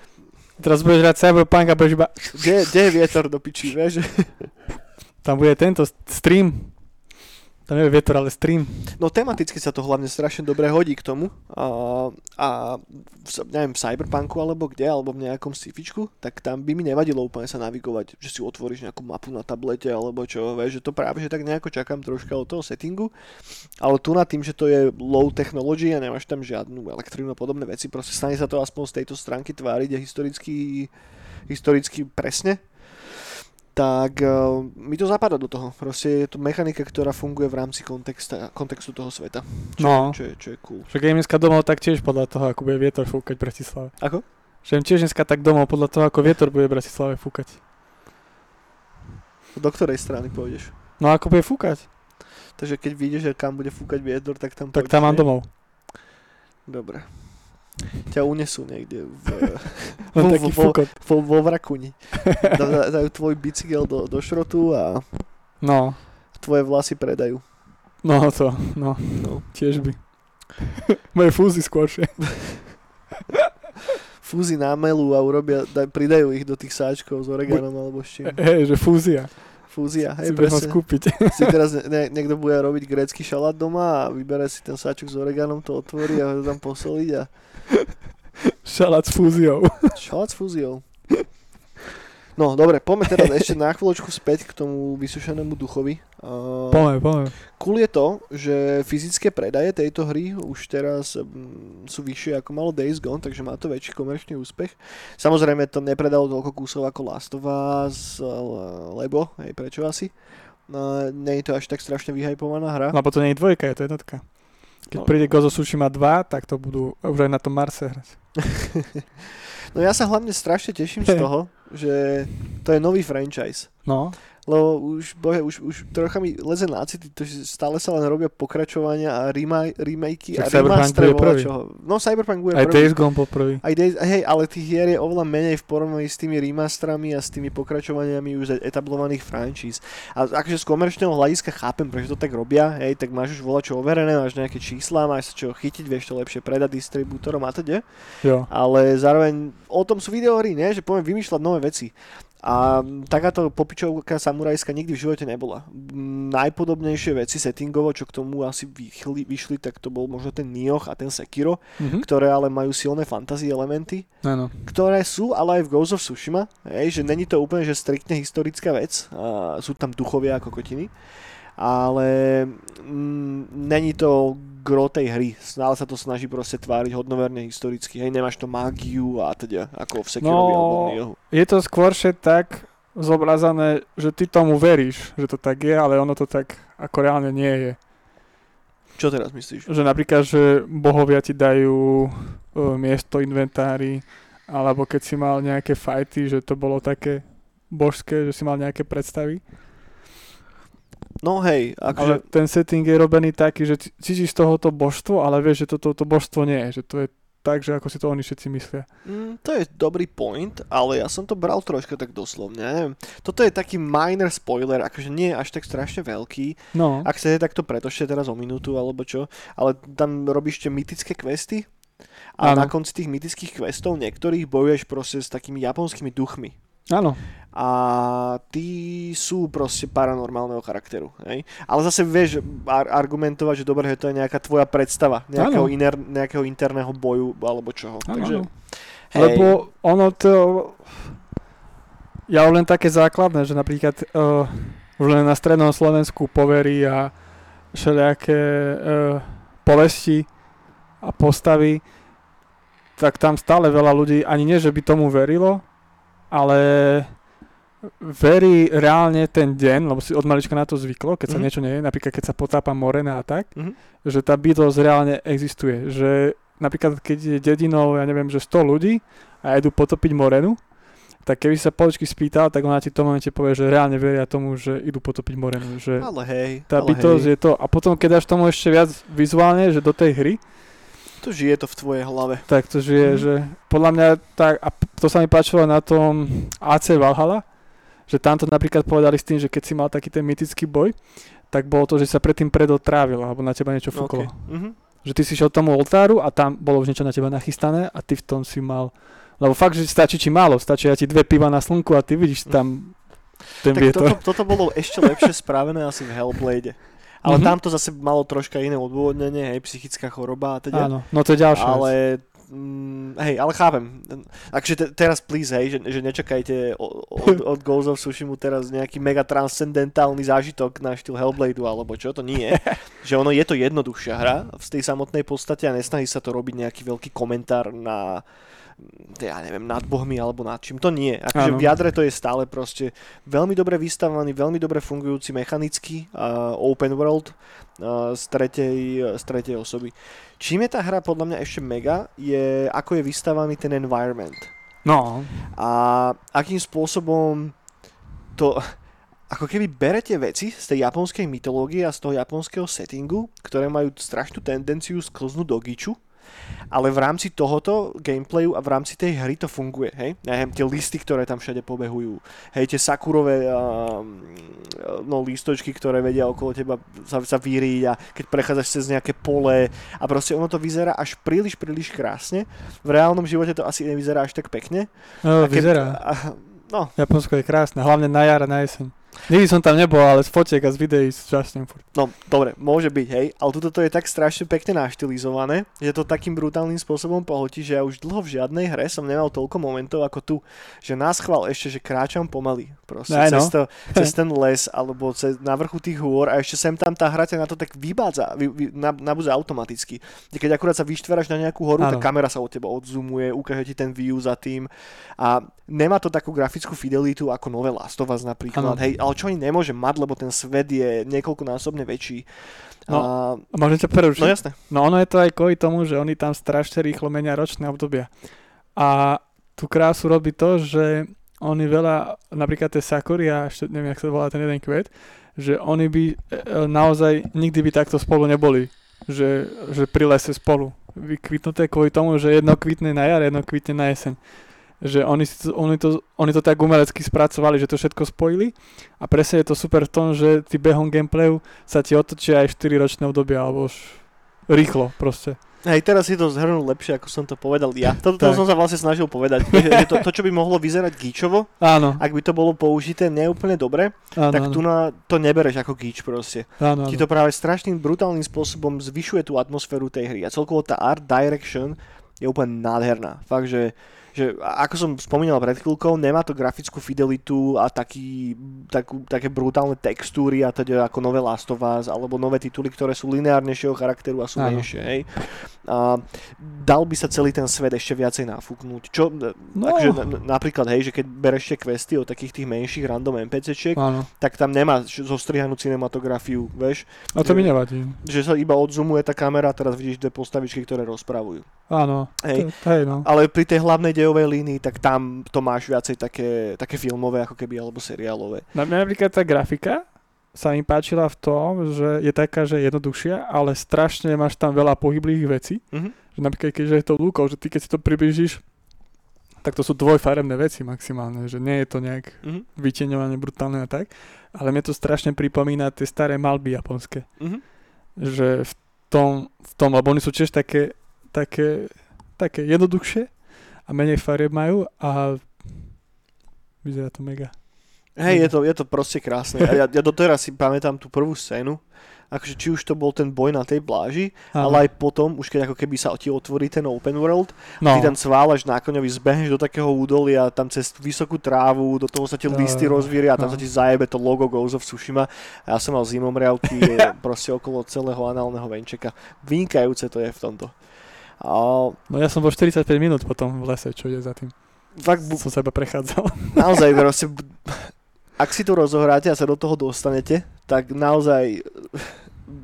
Teraz budeš hrať Cyberpunk a budeš iba... kde, kde je vietor do piči, vieš. Tam bude tento stream. Tam je vietor, ale stream. No tematicky sa to hlavne strašne dobre hodí k tomu. A, a v, neviem, v Cyberpunku alebo kde, alebo v nejakom sci-fičku, tak tam by mi nevadilo úplne sa navigovať, že si otvoríš nejakú mapu na tablete alebo čo, vieš, že to práve, že tak nejako čakám troška od toho settingu, ale tu na tým, že to je low technology a nemáš tam žiadnu elektrínu a podobné veci, proste stane sa to aspoň z tejto stránky tváriť a historicky, historicky presne, tak uh, mi to zapadá do toho. Proste je to mechanika, ktorá funguje v rámci kontexta, kontextu toho sveta. Čo, No. čo, je, čo je cool. Je dneska domov tak tiež podľa toho, ako bude vietor fúkať v Bratislave. Ako? Že tiež dneska tak domov podľa toho, ako vietor bude v Bratislave fúkať. Do ktorej strany pôjdeš? No ako bude fúkať, Takže keď vidíš, že kam bude fúkať vietor, tak tam tak tam mám domov. Dobre. Ťa unesú niekde v, [LAUGHS] Vo- taký vo- vo, vo vrakuni. Da- Dajú tvoj bicykel do, do šrotu a No, tvoje vlasy predajú. no to, no, No. tiež by. [LAUGHS] Moje fúzy skôršie. [LAUGHS] Fúzi námelú a urobia, daj, pridajú ich do tých sáčkov s oreganom alebo s čím. Hej, že fúzia. Fúzia, Si hej, môcť presne. kúpiť. [LAUGHS] Si teraz ne, niekto bude robiť grécky šalát doma a vybere si ten sáčok s oreganom, to otvorí a ho tam posoliť a Šalát s fúziou. šalát s fúziou. No, dobre, poďme teda [LAUGHS] ešte na chvíľočku späť k tomu vysušenému duchovi. Uh, Poďme, poďme. Cool je to, že fyzické predaje tejto hry už teraz mm, sú vyššie ako malo Days Gone, takže má to väčší komerčný úspech. Samozrejme to nepredalo toľko kusov ako Last of Us, lebo, hej, prečo asi? No, nie je to až tak strašne vyhypovaná hra. Lebo to nie je dvojka, je to jednotka. Keď No. príde Gozo Tsushima 2, tak to budú už aj na tom Marse hrať. [LAUGHS] No ja sa hlavne strašne teším z [LAUGHS] toho, že to je nový franchise. No, Lebo už, bohe, už, už trocha mi leze na city, to, stále sa len robia pokračovania a remaj, remakey a Tak bude prvý. čoho. No Cyberpunk bude aj prvý. Days Gone bol prvý. Aj Days, hej, ale tých hier je oveľa menej v porovnaní s tými remasterami a s tými pokračovaniami už etablovaných franchise. A akože z komerčného hľadiska chápem, prečo to tak robia, hej, tak máš už volať čo overené, máš nejaké čísla, máš sa čo chytiť, vieš to lepšie predať distribútorom a teda. Jo. Ale zároveň o tom sú videohry, nie? že poviem vymýšľať nové veci. A takáto popičovka samurajská nikdy v živote nebola. M, Najpodobnejšie veci settingovo, čo k tomu asi vyšli, vyšli, tak to bol možno ten Nioh a ten Sekiro, Mhm. ktoré ale majú silné fantasy elementy Áno. ktoré sú ale aj v Ghost of Tsushima, hej, že není to úplne že striktne historická vec, a sú tam duchovia ako kotiny, ale mm, není to gro tej hry, stále sa to snaží proste tváriť hodnoverne historicky, hej, nemáš to mágiu a teda, ako v Sekirovi No, alebo Niohu. Je to skôršie tak zobrazané, že ty tomu veríš, že to tak je, ale ono to tak ako reálne nie je. Čo teraz myslíš? Že napríklad, že bohovia ti dajú uh, miesto inventári, alebo keď si mal nejaké fighty, že to bolo také božské, že si mal nejaké predstavy. No hej, Ale akože, ten setting je robený taký, že cítiš z toho to božstvo, ale vieš, že toto to, to božstvo nie je. Že to je tak, že ako si to oni všetci myslia. mm, to je dobrý point, ale ja som to bral troška tak doslovne, ja neviem. Toto je taký minor spoiler, akože nie je až tak strašne veľký, No, Ak chcete, tak to pretočte teraz o minútu alebo čo, ale tam robíš tie mytické questy a Áno. na konci tých mytických questov niektorých bojuješ proste s takými japonskými duchmi. áno. A tí sú proste paranormálneho charakteru. Hej? Ale zase vieš ar- argumentovať, že dobre, že to je nejaká tvoja predstava nejakého, iner- nejakého interného boju alebo čoho. Áno, Takže, hej, Lebo ono to... Ja len také základné, že napríklad uh, už len na strednom Slovensku poverí a všelijaké uh, povesti a postavy, tak tam stále veľa ľudí, ani nie, že by tomu verilo, ale verí reálne ten deň, lebo si od malička na to zvyklo, keď sa Mhm. niečo nie napríklad keď sa potápa morena a tak, Mhm. že tá bytosť reálne existuje. Že napríklad keď je dedinou, ja neviem, že 100 ľudí a idú potopiť morenu, tak keby sa poličky spýtal, tak ona ti v tom momente povie, že reálne veria tomu, že idú potopiť morenu. Že ale hej, tá ale bytosť hej, je to. A potom, keď dáš tomu ešte viac vizuálne, že do tej hry, to žije to v tvojej hlave. tak to žije, Mhm. že podľa mňa tak, a to sa mi páčilo na tom AC Valhalla, že tam to napríklad povedali s tým, že keď si mal taký ten mytický boj, tak bolo to, že sa predtým predotrávil, alebo na teba niečo fúklo. Okay. Mhm. Že ty si šiel tomu oltáru a tam bolo už niečo na teba nachystané a ty v tom si mal... Lebo fakt, že stačí ti málo, stačí ti dve piva na slnku a ty vidíš tam ten Tak vietor. toto, toto bolo ešte lepšie spravené asi v Hellblade. Ale Mhm. mm-hmm. tam to zase malo troška iné odôvodnenie, hej, psychická choroba a teda. Áno, no to je ďalšia vec. Mm, hej, ale chápem. Takže te, teraz please, hej, že, že nečakajte od, od Ghost of Tsushima teraz nejaký mega transcendentálny zážitok na štýl Hellbladeu alebo čo, to nie. [LAUGHS] že ono je to jednoduchšia hra v tej samotnej podstate a nesnaží sa to robiť nejaký veľký komentár na ja neviem, nad bohmi alebo nad čím. To nie. Akože v jadre to je stále proste veľmi dobre vystavaný, veľmi dobre fungujúci mechanický uh, open world uh, z, tretej, z tretej osoby. Čím je tá hra podľa mňa ešte mega, je ako je vystavaný ten environment. No, A akým spôsobom to ako keby berete veci z tej japonskej mytológie a z toho japonského settingu, ktoré majú strašnú tendenciu sklznúť do giču, ale v rámci tohoto gameplayu a v rámci tej hry to funguje, hej? Neviem, tie listy, ktoré tam všade pobehujú, hej, tie sakurové um, no, lístočky, ktoré vedia okolo teba sa, sa vyriť a keď prechádzaš cez nejaké pole a proste ono to vyzerá až príliš, príliš krásne. V reálnom živote to asi nevyzerá až tak pekne. No, A keď- vyzerá. A, no, Japonsko je krásne, hlavne na jar a na jeseň. Nikdy som tam nebol, ale z fotiek a z videí strašne furt. No, dobre, môže byť, hej, ale toto to je tak strašne pekne naštilizované, že to takým brutálnym spôsobom pohltí, že ja už dlho v žiadnej hre som nemal toľko momentov ako tu, že nás chval ešte, že kráčam pomaly, proste, Aj no. cez, to, [LAUGHS] cez ten les, alebo cez, na vrchu tých hôr a ešte sem tam tá hra na to tak vybádza, vy, vy, nab- nabúza automaticky. Keď akurát sa vyštveráš na nejakú horu, Áno. tá kamera sa od teba odzumuje, ukáže ti ten view za tým a nemá to takú grafickú fidelitu ako nové Last of Us napríklad, Áno. hej, ale čo ani nemôže mať, lebo ten svet je niekoľkonásobne väčší. No, a, môžem ťa prerušiť? no jasné. No ono je to aj kvôli tomu, že oni tam strašne rýchlo menia ročné obdobia. A tú krásu robí to, že oni veľa, napríklad tie sakury, a ešte neviem, jak sa volá ten jeden kvet, že oni by e, e, naozaj nikdy by takto spolu neboli. Že, že pri lese spolu. Vykvitnuté kvôli tomu, že jedno kvitne na jar, jedno kvitne na jeseň. Že oni, oni, to, oni to tak umelecky spracovali, že to všetko spojili a presne je to super v tom, že ty behom gameplayu sa ti otočia aj 4 ročné obdobia, alebo už rýchlo proste. Hej, teraz si to zhrnul lepšie, ako som to povedal ja. Toto to som sa vlastne snažil povedať. [LAUGHS] že, to, to, čo by mohlo vyzerať gíčovo, Áno, ak by to bolo použité neúplne dobre, áno, tak áno, tu na, to nebereš ako gíč proste. áno, Ti áno. to práve strašným brutálnym spôsobom zvyšuje tú atmosféru tej hry. A celkovo tá art direction je úplne nádherná. Fakt, že, že ako som spomínal pred chvíľkou, nemá to grafickú fidelitu a taký, takú, také brutálne textúry a teda ako nové Last of Us alebo nové tituly, ktoré sú lineárnejšieho charakteru a sú Áno. menšie. Hej. A dal by sa celý ten svet ešte viacej nafúknúť. Čo, No. akože, na- napríklad, hej, že keď bereš tie questy od takých tých menších random NPCčiek, Áno, tak tam nemá zostrihanú cinematografiu, vieš, a to mi nevadí. že sa iba odzumuje tá kamera teraz vidíš dve postavičky, ktoré rozprávajú. Áno, Hej. to, hej no. Ale pri tej hlavnej dejovej línii, tak tam to máš viacej také, také filmové ako keby, alebo seriálové. Na mňa napríklad tá grafika sa mi páčila v tom, že je taká, že jednoduchšia, ale strašne máš tam veľa pohyblých vecí. Mhm. Že napríklad, keďže je to lúkou, že ty keď si to približíš, tak to sú dvojfarebné veci maximálne, že nie je to nejak Mhm. vytieňovanie brutálne a tak. Ale mne to strašne pripomína tie staré malby japonské. Mhm. Že v tom, v tom lebo oni sú tiež také, také, také jednoduchšie a menej farieb majú a vyzerá to mega. Hej, je to, je to proste krásne. Ja, ja doteraz si pamätám tú prvú scénu, akože či už to bol ten boj na tej pláži, Áno. ale aj potom, už keď ako keby sa ti otvorí ten open world, no, ty tam cválaš na koňovi, zbehneš do takého údolia, tam cez vysokú trávu, do toho sa ti No, listy rozvíria a tam no. sa ti zajebe to logo Ghost of Tsushima. A ja som mal zimomriavky [LAUGHS] proste okolo celého análneho venčeka. Vynikajúce to je v tomto. No ja som bol 45 minút potom v lese, čo ide za tým. fakt, bu- Som sa iba prechádzal. [LAUGHS] [LAUGHS] naozaj proste, ak si to rozohráte a sa do toho dostanete, tak naozaj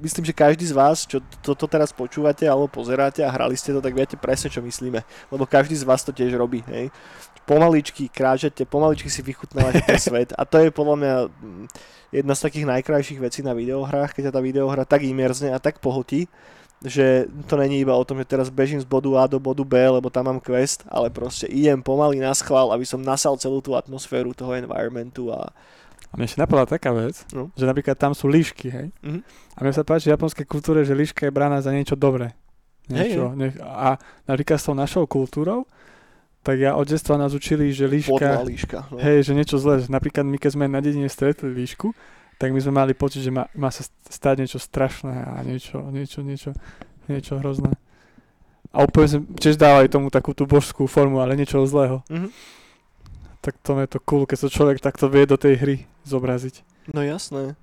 myslím, že každý z vás, čo toto teraz počúvate alebo pozeráte a hrali ste to, tak viete presne, čo myslíme. Lebo každý z vás to tiež robí, hej. Pomaličky kráčate, pomaličky si vychutnávate ten [LAUGHS] svet a to je podľa mňa mm, jedna z takých najkrajších vecí na videohrách, keď ťa tá videohra tak imerzne a tak pohltí, že to není iba o tom, že teraz bežím z bodu A do bodu B, lebo tam mám quest, ale proste idem pomaly na schvál, aby som nasal celú tú atmosféru toho environmentu a A mne ešte napadla taká vec, No. že napríklad tam sú líšky, hej. Mhm. A mne sa páči v japonskej kultúre, že líška je braná za niečo dobré. Niečo, nech, a napríklad s tou našou kultúrou, tak ja od detstva nás učili, že podlá líška, líška. No. hej, že niečo zlé. Napríklad my, keď sme na dedine stretli líšku, tak my sme mali pocit, že má, má sa stať niečo strašné a niečo, niečo, niečo, niečo hrozné. A úplne sme tiež dávali tomu takú tú božskú formu, ale niečo zlého. Mhm. Tak to je to cool, keď sa človek takto vie do tej hry zobraziť. no jasné.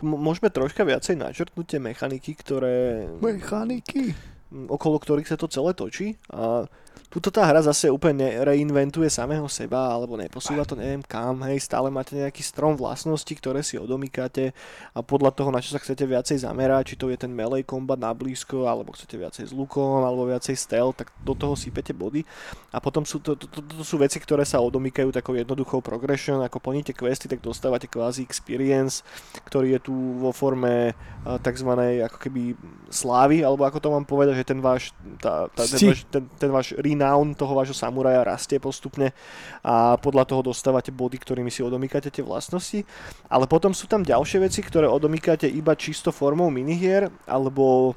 Môžeme troška viacej načrtnúť tie mechaniky, ktoré... Mechaniky. okolo ktorých sa to celé točí a Tuto tá hra zase úplne reinventuje samého seba, alebo neposúva to neviem kam, hej, stále máte nejaký strom vlastností, ktoré si odomýkate a podľa toho, na čo sa chcete viacej zamerať, či to je ten melee kombat na blízko, alebo chcete viacej s lukom, alebo viacej stealth, tak do toho sypete body. A potom sú to, to, to, to sú veci, ktoré sa odomýkajú takou jednoduchou progression, ako plníte questy, tak dostávate kvázi experience, ktorý je tu vo forme tzv. ako keby slávy, alebo ako to mám povedať, že ten váš, tá, tá, ten, váš, ten, ten váš renown toho vášho samuraja rastie postupne a podľa toho dostávate body, ktorými si odomýkate tie vlastnosti. Ale potom sú tam ďalšie veci, ktoré odomýkate iba čisto formou minihier, alebo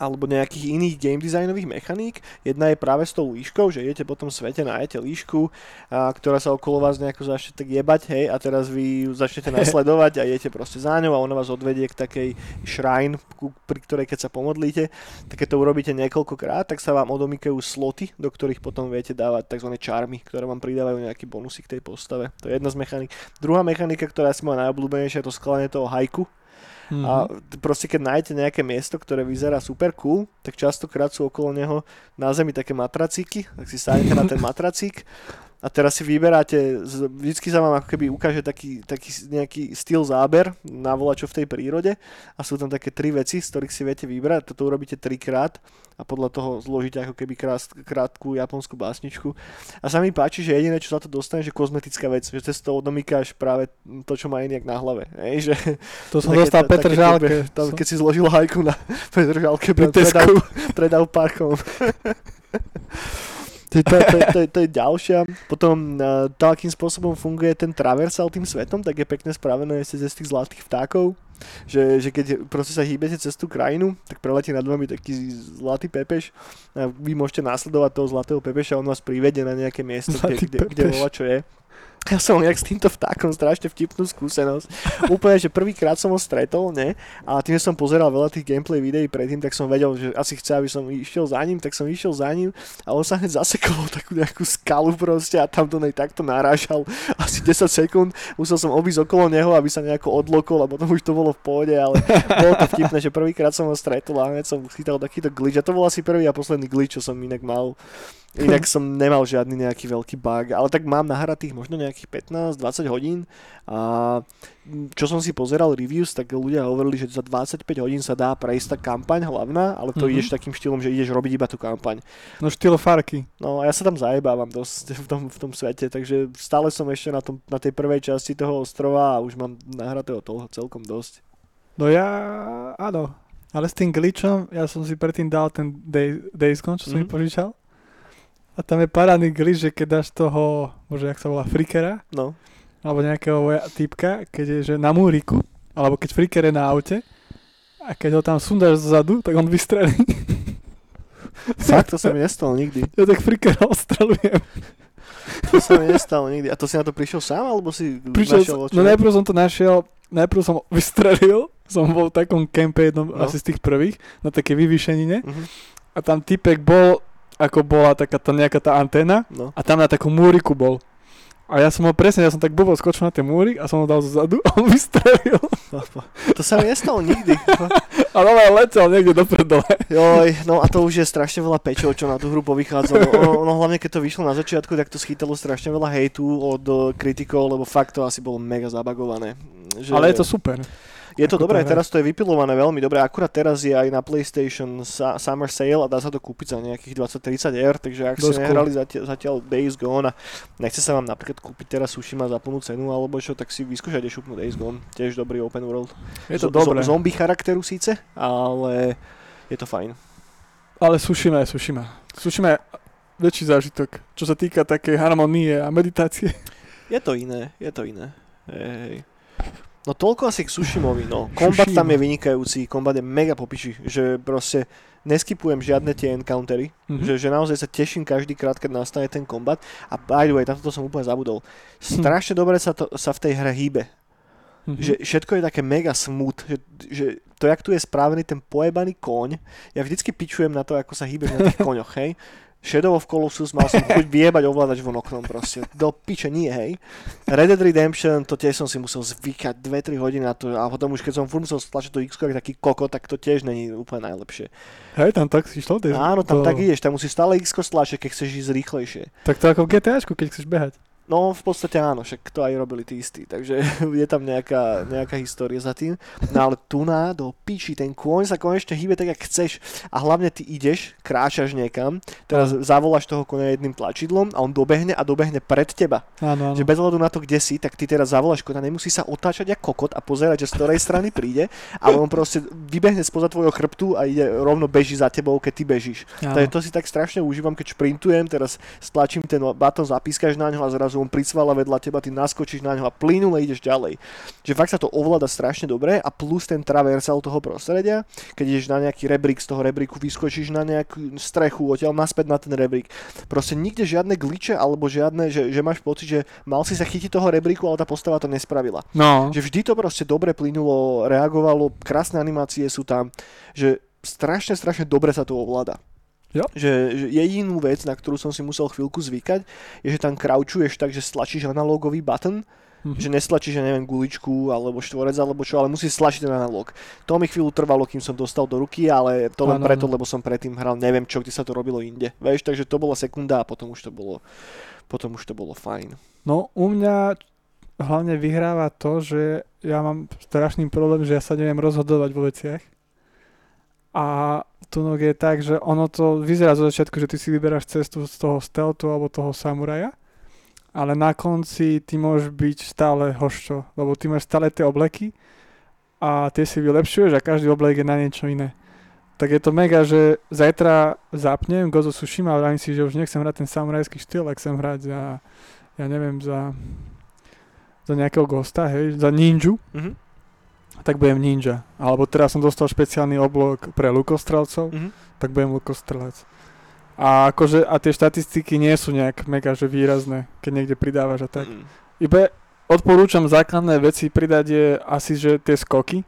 alebo nejakých iných game designových mechaník. Jedna je práve s tou líškou, že idete po tom svete, nájete líšku, a, ktorá sa okolo vás nejako začne tak jebať, hej, a teraz vy ju začnete [LAUGHS] nasledovať a idete proste za ňou a ona vás odvedie k takej shrine, pri ktorej keď sa pomodlíte, tak keď to urobíte niekoľkokrát, tak sa vám odomýkajú sloty, do ktorých potom viete dávať tzv. čarmy, ktoré vám pridávajú nejaký bonusy k tej postave. To je jedna z mechaník. Druhá mechanika, ktorá si moja najobľúbenejšia, je to skladanie toho hajku, Mhm. a proste keď nájdete nejaké miesto, ktoré vyzerá super cool, tak častokrát sú okolo neho na zemi také matracíky, tak si sadnete na ten [LAUGHS] matracík a teraz si vyberáte, vždycky sa vám ako keby ukáže taký, taký nejaký styl záber na volačo v tej prírode a sú tam také tri veci, z ktorých si viete vybrať, toto urobíte trikrát a podľa toho zložíte ako keby krás, krátku japonskú básničku. A sa mi páči, že jediné, čo za to dostane, že kozmetická vec, že cez to odomýkáš práve to, čo má inak na hlave. Hej, že To som také- dostal ta- Petr Žálke. Tam, keď si zložil hajku na [LAUGHS] Petr Žálke, Pri Tesku. [LAUGHS] parkom. [LAUGHS] to, to, to, to, to, je ďalšia. Potom uh, to, akým spôsobom funguje ten traversal tým svetom, tak je pekne spravené ešte z tých zlatých vtákov. Že, že keď proste sa hýbete cez tú krajinu, tak preletí nad vami taký zlatý pepeš a vy môžete následovať toho zlatého pepeša a on vás privedie na nejaké miesto, kde, Zlatý kde, kde pepeš. volá, čo je. Ja som jak s týmto vtákom strašne vtipnú skúsenosť. Úplne, že prvýkrát som ho stretol, ne? A tým, že som pozeral veľa tých gameplay videí predtým, tak som vedel, že asi chce, aby som išiel za ním, tak som išiel za ním a on sa hneď zasekol takú nejakú skalu proste a tam do nej takto narážal asi 10 sekúnd. Musel som obísť okolo neho, aby sa nejako odlokol a potom už to bolo v pohode, ale bolo to vtipné, že prvýkrát som ho stretol a hneď som chytal takýto glitch a to bol asi prvý a posledný glitch, čo som inak mal. Inak som nemal žiadny nejaký veľký bug, ale tak mám nahratých možno nejakých 15-20 hodín a čo som si pozeral reviews, tak ľudia hovorili, že za 25 hodín sa dá prejsť tá kampaň hlavná, ale to Mhm. ideš takým štýlom, že ideš robiť iba tú kampaň. No štýl Farky. No a ja sa tam zajebávam dosť v tom, v tom svete, takže stále som ešte na, tom, na tej prvej časti toho ostrova a už mám nahratého toho celkom dosť. No ja, áno. Ale s tým glitchom, ja som si predtým dal ten Day, Days Gone, čo som mi Mhm. požičal. A tam je parádny glitch, že keď dáš toho, možno jak sa volá, frikera, No, alebo nejakého typka, keď je že na múriku, alebo keď friker je na aute, a keď ho tam sundáš zadu, tak on vystrelí. [LAUGHS] fakt to sa mi nestalo nikdy. [LAUGHS] Ja tak frikera ostrelujem. To sa mi nestalo nikdy. A to si na to prišiel sám, alebo si Prišiel, našiel oči? no najprv som to našiel, najprv som vystrelil, som bol v takom kempe jednom, No. asi z tých prvých, na také vyvýšenine. Mhm. A tam typek bol, ako bola taká tá nejaká tá anténa, No. a tam na takú múriku bol. A ja som ho presne, ja som tak blbo skočil na ten múrik a som ho dal zadu a on [LAUGHS] vystrelil. To sa mi nestalo nikdy. [LAUGHS] A aj letel niekde do prdele. Joj, no a to už je strašne veľa pečov, čo na tú hru povychádzalo. [LAUGHS] Ono, ono hlavne keď to vyšlo na začiatku, tak to schytalo strašne veľa hejtu od eh, kritikov, lebo fakt to asi bolo mega zabagované. Že Ale je to super. Je to dobré, teraz to je vypilované veľmi dobre. Akurát teraz je aj na PlayStation sa- Summer Sale a dá sa to kúpiť za nejakých 20-30 eur, takže ak ste Dosť cool. nehrali zatiaľ, zatiaľ Days Gone a nechce sa vám napríklad kúpiť teraz Sushima za plnú cenu alebo čo, tak si vyskúšajte šupnú Days Gone. Tiež dobrý open world. Je to Zo- dobré. zo- zombie charakteru síce, ale je to fajn. Ale Sushima je Sushima. Sushima je väčší zážitok, čo sa týka takej harmonie a meditácie. Je to iné, je to iné. Hej. No toľko asi k Sushimovi, no. Kombat Sushima. tam je vynikajúci, kombat je mega popiči, že proste neskipujem žiadne tie encountery, Mhm. že, že naozaj sa teším každý krát, keď nastane ten kombat. A by the way, na toto som úplne zabudol. Strašne dobre sa, to, sa v tej hre hýbe. Mhm. Že všetko je také mega smooth, že, že to, jak tu je správený ten pojebaný koň, ja vždycky pičujem na to, ako sa hýbeš na tých koňoch, hej. Shadow of Colossus mal som chuť vyjebať ovládač von oknom proste. Do piče nie, hej. Red Dead Redemption, to tiež som si musel zvykať 2-3 hodiny na to a potom už keď som furt musel stlačiť to x taký koko, tak to tiež není úplne najlepšie. Hej, tam tak si šlo. Áno, tam to, tak ideš, tam musíš stále x stlačiť, keď chceš ísť rýchlejšie. Tak to ako v GTAčku, keď chceš behať. No v podstate áno, však to aj robili tí istí, takže [LAUGHS] je tam nejaká, nejaká história za tým. No ale tu na do piči, ten kôň sa konečne hýbe tak, jak chceš a hlavne ty ideš, kráčaš niekam, teraz zavoláš toho konia jedným tlačidlom a on dobehne a dobehne pred teba. Áno, áno. Že bez hľadu na to, kde si, tak ty teraz zavoláš konia, nemusí sa otáčať ako kokot a pozerať, že z ktorej strany príde, ale on proste vybehne spoza tvojho chrbtu a ide rovno beží za tebou, keď ty bežíš. áno. Takže to si tak strašne užívam, keď šprintujem, teraz stlačím ten batón, zapískaš na ňo a zrazu on pricvála vedľa teba, ty naskočíš na ňo a plynule ideš ďalej. Že fakt sa to ovláda strašne dobre a plus ten traversal toho prostredia, keď ideš na nejaký rebrík, z toho rebríku vyskočíš na nejakú strechu, odtiaľ naspäť na ten rebrík. Proste nikde žiadne gliče alebo žiadne, že, že máš pocit, že mal si sa chytiť toho rebríku, ale tá postava to nespravila. No, Že vždy to proste dobre plynulo, reagovalo, krásne animácie sú tam, že strašne, strašne dobre sa to ovláda. Jo. Že, že jedinú vec, na ktorú som si musel chvíľku zvykať, je, že tam kraučuješ tak, že stlačíš analógový button, Mhm. že nestlačíš, ja neviem, guličku alebo štvorec alebo čo, ale musíš stlačiť ten analóg. To mi chvíľu trvalo, kým som dostal do ruky, ale to len Áno, preto, áno. lebo som predtým hral neviem čo, kde sa to robilo inde. Vieš, takže to bola sekunda a potom už to bolo, potom už to bolo fajn. no u mňa hlavne vyhráva to, že ja mám strašný problém, že ja sa neviem rozhodovať vo veciach. A Tunok je tak, že ono to vyzerá zo začiatku, že ty si vyberáš cestu z toho stealthu alebo toho samuraja, ale na konci ty môžeš byť stále hoščo, lebo ty máš stále tie obleky a tie si vylepšuješ a každý oblek je na niečo iné. Tak je to mega, že zajtra zapnem Gozo Tsushima a vravím si, že už nechcem hrať ten samurajský štýl, ak chcem hrať za, ja neviem, za, za nejakého gosta, hej, za ninju, Mhm. Tak budem ninja. Alebo teraz som dostal špeciálny oblok pre lukostrelcov, Mhm. tak budem lukostrelec. A akože, a tie štatistiky nie sú nejak mega, že výrazné, keď niekde pridávaš a tak. Mhm. Iba odporúčam základné veci pridať je asi, že tie skoky,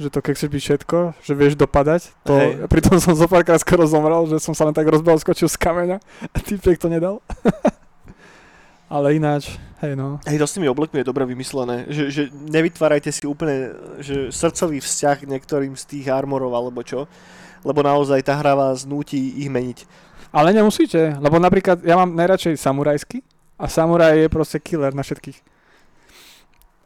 že to keď chceš byť všetko, že vieš dopadať, to, Hej. [LAUGHS] pritom som zo párkrát skoro zomrel, že som sa len tak rozbal, skočil z kameňa a typek to nedal. [LAUGHS] Ale ináč, hej no. Hej, to s tými oblekmi je dobre vymyslené, že, že nevytvárajte si úplne že srdcový vzťah niektorým z tých armorov alebo čo, lebo naozaj tá hra vás núti ich meniť. Ale nemusíte, lebo napríklad ja mám najradšej samurajsky a samuraj je proste killer na všetkých.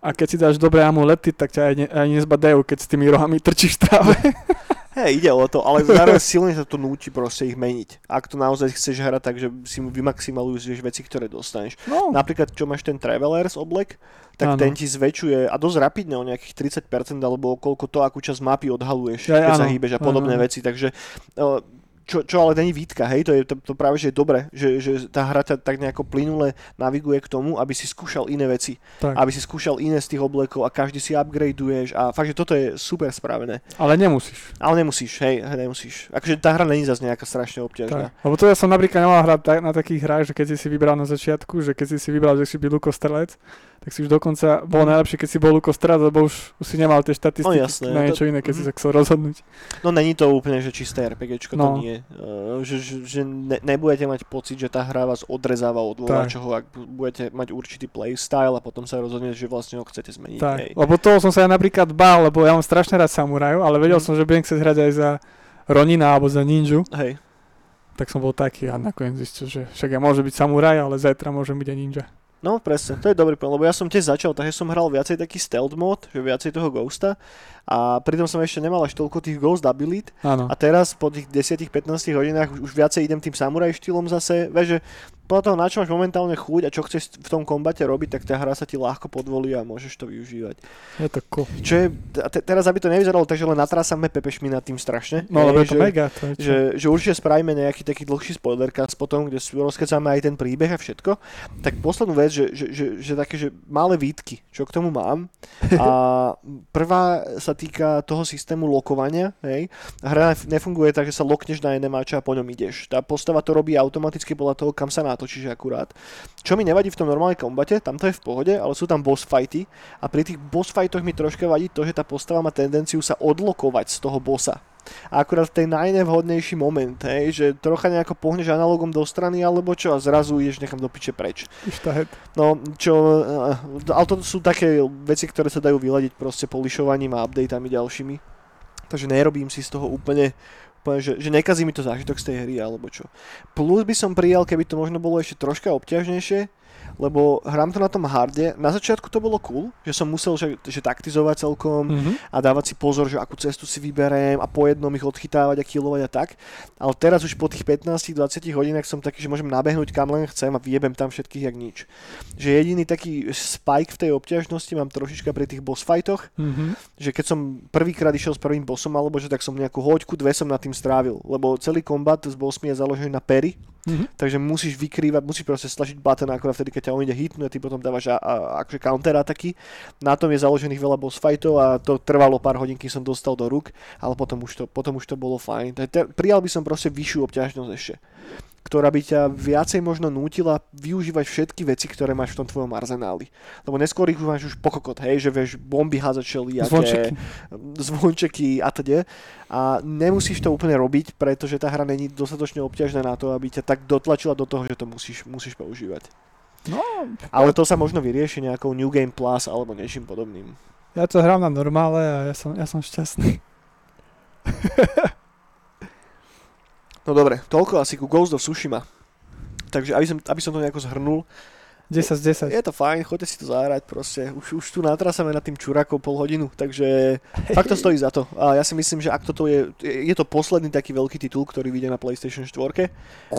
A keď si dáš dobré amulety, tak ťa aj, ne, aj nezbadajú, keď s tými rohami trčíš v tráve. [LAUGHS] Hej, ide o to, ale zároveň silne sa to núti proste ich meniť. Ak to naozaj chceš hrať tak, že si vymaximalizuješ veci, ktoré dostaneš. No, Napríklad, čo máš ten Travelers oblek, tak Áno. ten ti zväčšuje a dosť rapidne o nejakých 30% alebo koľko to, akú časť mapy odhaluješ, Ja, keď sa áno, hýbeš a podobné áno. veci. Takže eh, čo, čo ale není výtka, hej, to, je, to, to práve že je dobre, že, že tá hra ťa tak nejako plynule naviguje k tomu, aby si skúšal iné veci, tak. aby si skúšal iné z tých oblekov a každý si upgradeuješ a fakt, že toto je super spravené. Ale nemusíš. Ale nemusíš, hej, nemusíš. Akože tá hra není zase nejaká strašne obťažná. Tak. Lebo to ja som napríklad nemal hrať na takých hrách, že keď si si vybral na začiatku, že keď si si vybral, že si byl lukostrelec, tak si už dokonca bolo najlepšie, keď si bol lukostrelec, lebo už, už si nemal tie štatistiky No jasné, na to- niečo iné, keď si mhm. sa chcel rozhodnúť. No není to úplne, že čisté RPGčko, to No. nie. Uh, že že, že ne, nebudete mať pocit, že tá hra vás odrezáva od voľačoho, ak bu- budete mať určitý playstyle a potom sa rozhodnete, že vlastne ho chcete zmeniť. Tak. Hej. Lebo toho som sa ja napríklad bál, lebo ja mám strašne rád samuraju, ale vedel Mhm. som, že budem chcieť hrať aj za Ronina alebo za ninju, Hej. tak som bol taký a nakoniec zistil, že však ja môžem byť samuraj, ale zajtra môžem byť aj ninja. No presne, to je dobrý plán, lebo ja som tiež začal, takže som hral viacej taký stealth mod, že viacej toho ghosta a pritom som ešte nemal až toľko tých ghost abilit Áno. a teraz po tých 10-15 hodinách už, už viacej idem tým samuraj štýlom zase, vieš, že podľa toho, na čo máš momentálne chuť a čo chceš v tom kombate robiť, tak tá hra sa ti ľahko podvolí a môžeš to využívať. Je to cool. Čo je, te, teraz aby to nevyzeralo tak, že len natrásame pepešmi nad tým strašne. No, lebo je to že, mega. To je čo? že, že určite spravíme nejaký taký dlhší spoilercast potom, kde rozkecáme aj ten príbeh a všetko. Tak poslednú vec, že, že, že, že také, že malé výtky, čo k tomu mám. [LAUGHS] A prvá sa týka toho systému lokovania. Hej. Hra nef- nefunguje tak, že sa lokneš na jedné mača a po ňom ideš. Tá postava to robí automaticky podľa toho, kam sa natočíš akurát. Čo mi nevadí v tom normálnej kombate, tam to je v pohode, ale sú tam boss fighty a pri tých boss fightoch mi troška vadí to, že tá postava má tendenciu sa odlokovať z toho bossa. A akurát v tej najnevhodnejší moment, hej, že trocha nejako pohneš analogom do strany alebo čo a zrazu ideš nechám do piče preč. No, čo, eh, ale to sú také veci, ktoré sa dajú vyladiť proste polišovaním a updateami ďalšími. Takže nerobím si z toho úplne, úplne že, že nekazí mi to zážitok z tej hry alebo čo. Plus by som prijal, keby to možno bolo ešte troška obťažnejšie, lebo hrám to na tom harde. Na začiatku to bolo cool, že som musel že, že taktizovať celkom Mhm. a dávať si pozor, že akú cestu si vyberiem a po jednom ich odchytávať a killovať a tak. Ale teraz už po tých 15-20 hodinách som taký, že môžem nabehnúť kam len chcem a vyjebem tam všetkých jak nič. Že jediný taký spike v tej obťažnosti mám trošička pri tých boss fightoch, Mhm. že keď som prvýkrát išiel s prvým bossom alebo že tak som nejakú hoďku, dve som nad tým strávil, lebo celý kombat s bossmi je založený na pery, Mhm. takže musíš vykrývať, musíš proste stlačiť button akorát vtedy, keď ťa on ide hitnúť a ty potom dávaš a, a, akože counter ataky. Na tom je založených veľa boss fightov a to trvalo pár hodín, kým som dostal do rúk, ale potom už to, potom už to bolo fajn. Te- prijal by som proste vyššiu obťažnosť ešte ktorá by ťa viacej možno nútila využívať všetky veci, ktoré máš v tom tvojom arzenáli. Lebo neskôr ich už máš už pokokot, hej, že vieš bomby házať všelijaké, Zvončeky. zvončeky a teda. A nemusíš to úplne robiť, pretože tá hra není dostatočne obťažná na to, aby ťa tak dotlačila do toho, že to musíš, musíš používať. No, Ale to sa možno vyrieši nejakou New Game Plus alebo niečím podobným. ja to hrám na normále a ja som, ja som šťastný. No dobre, toľko asi ku Ghost of Tsushima. Takže aby som, aby som to nejako zhrnul, 10 z 10. je to fajn, choďte si to zahrať proste. Už, už tu natrasame nad tým čurakou pol hodinu, takže fakt to stojí za to. A ja si myslím, že ak toto je, je to posledný taký veľký titul, ktorý vyjde na PlayStation 4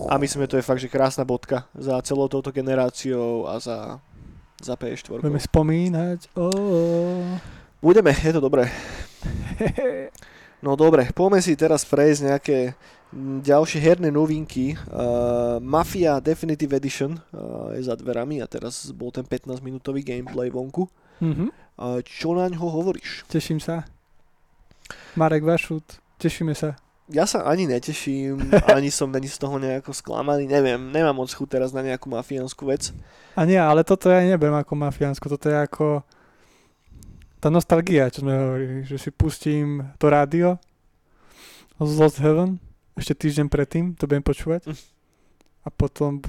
a myslím, že to je fakt, že krásna bodka za celou touto generáciou a za, za PS4. Budeme spomínať. Oh. Budeme, je to dobré. [LAUGHS] No dobre, poďme si teraz prejsť nejaké ďalšie herné novinky. Uh, Mafia Definitive Edition uh, je za dverami a teraz bol ten 15 minútový gameplay vonku. Mhm. Uh, čo na ňo hovoríš? Teším sa. Marek Vašut, tešíme sa. Ja sa ani neteším, [LAUGHS] ani som není z toho nejako sklamaný, neviem, nemám moc chuť teraz na nejakú mafiánsku vec. A nie, ale toto ja neberiem ako mafiánsko, toto je ako tá nostalgia, čo sme hovorili, že si pustím to rádio z Lost Heaven, ešte týždeň predtým, to budem počúvať Mm. a potom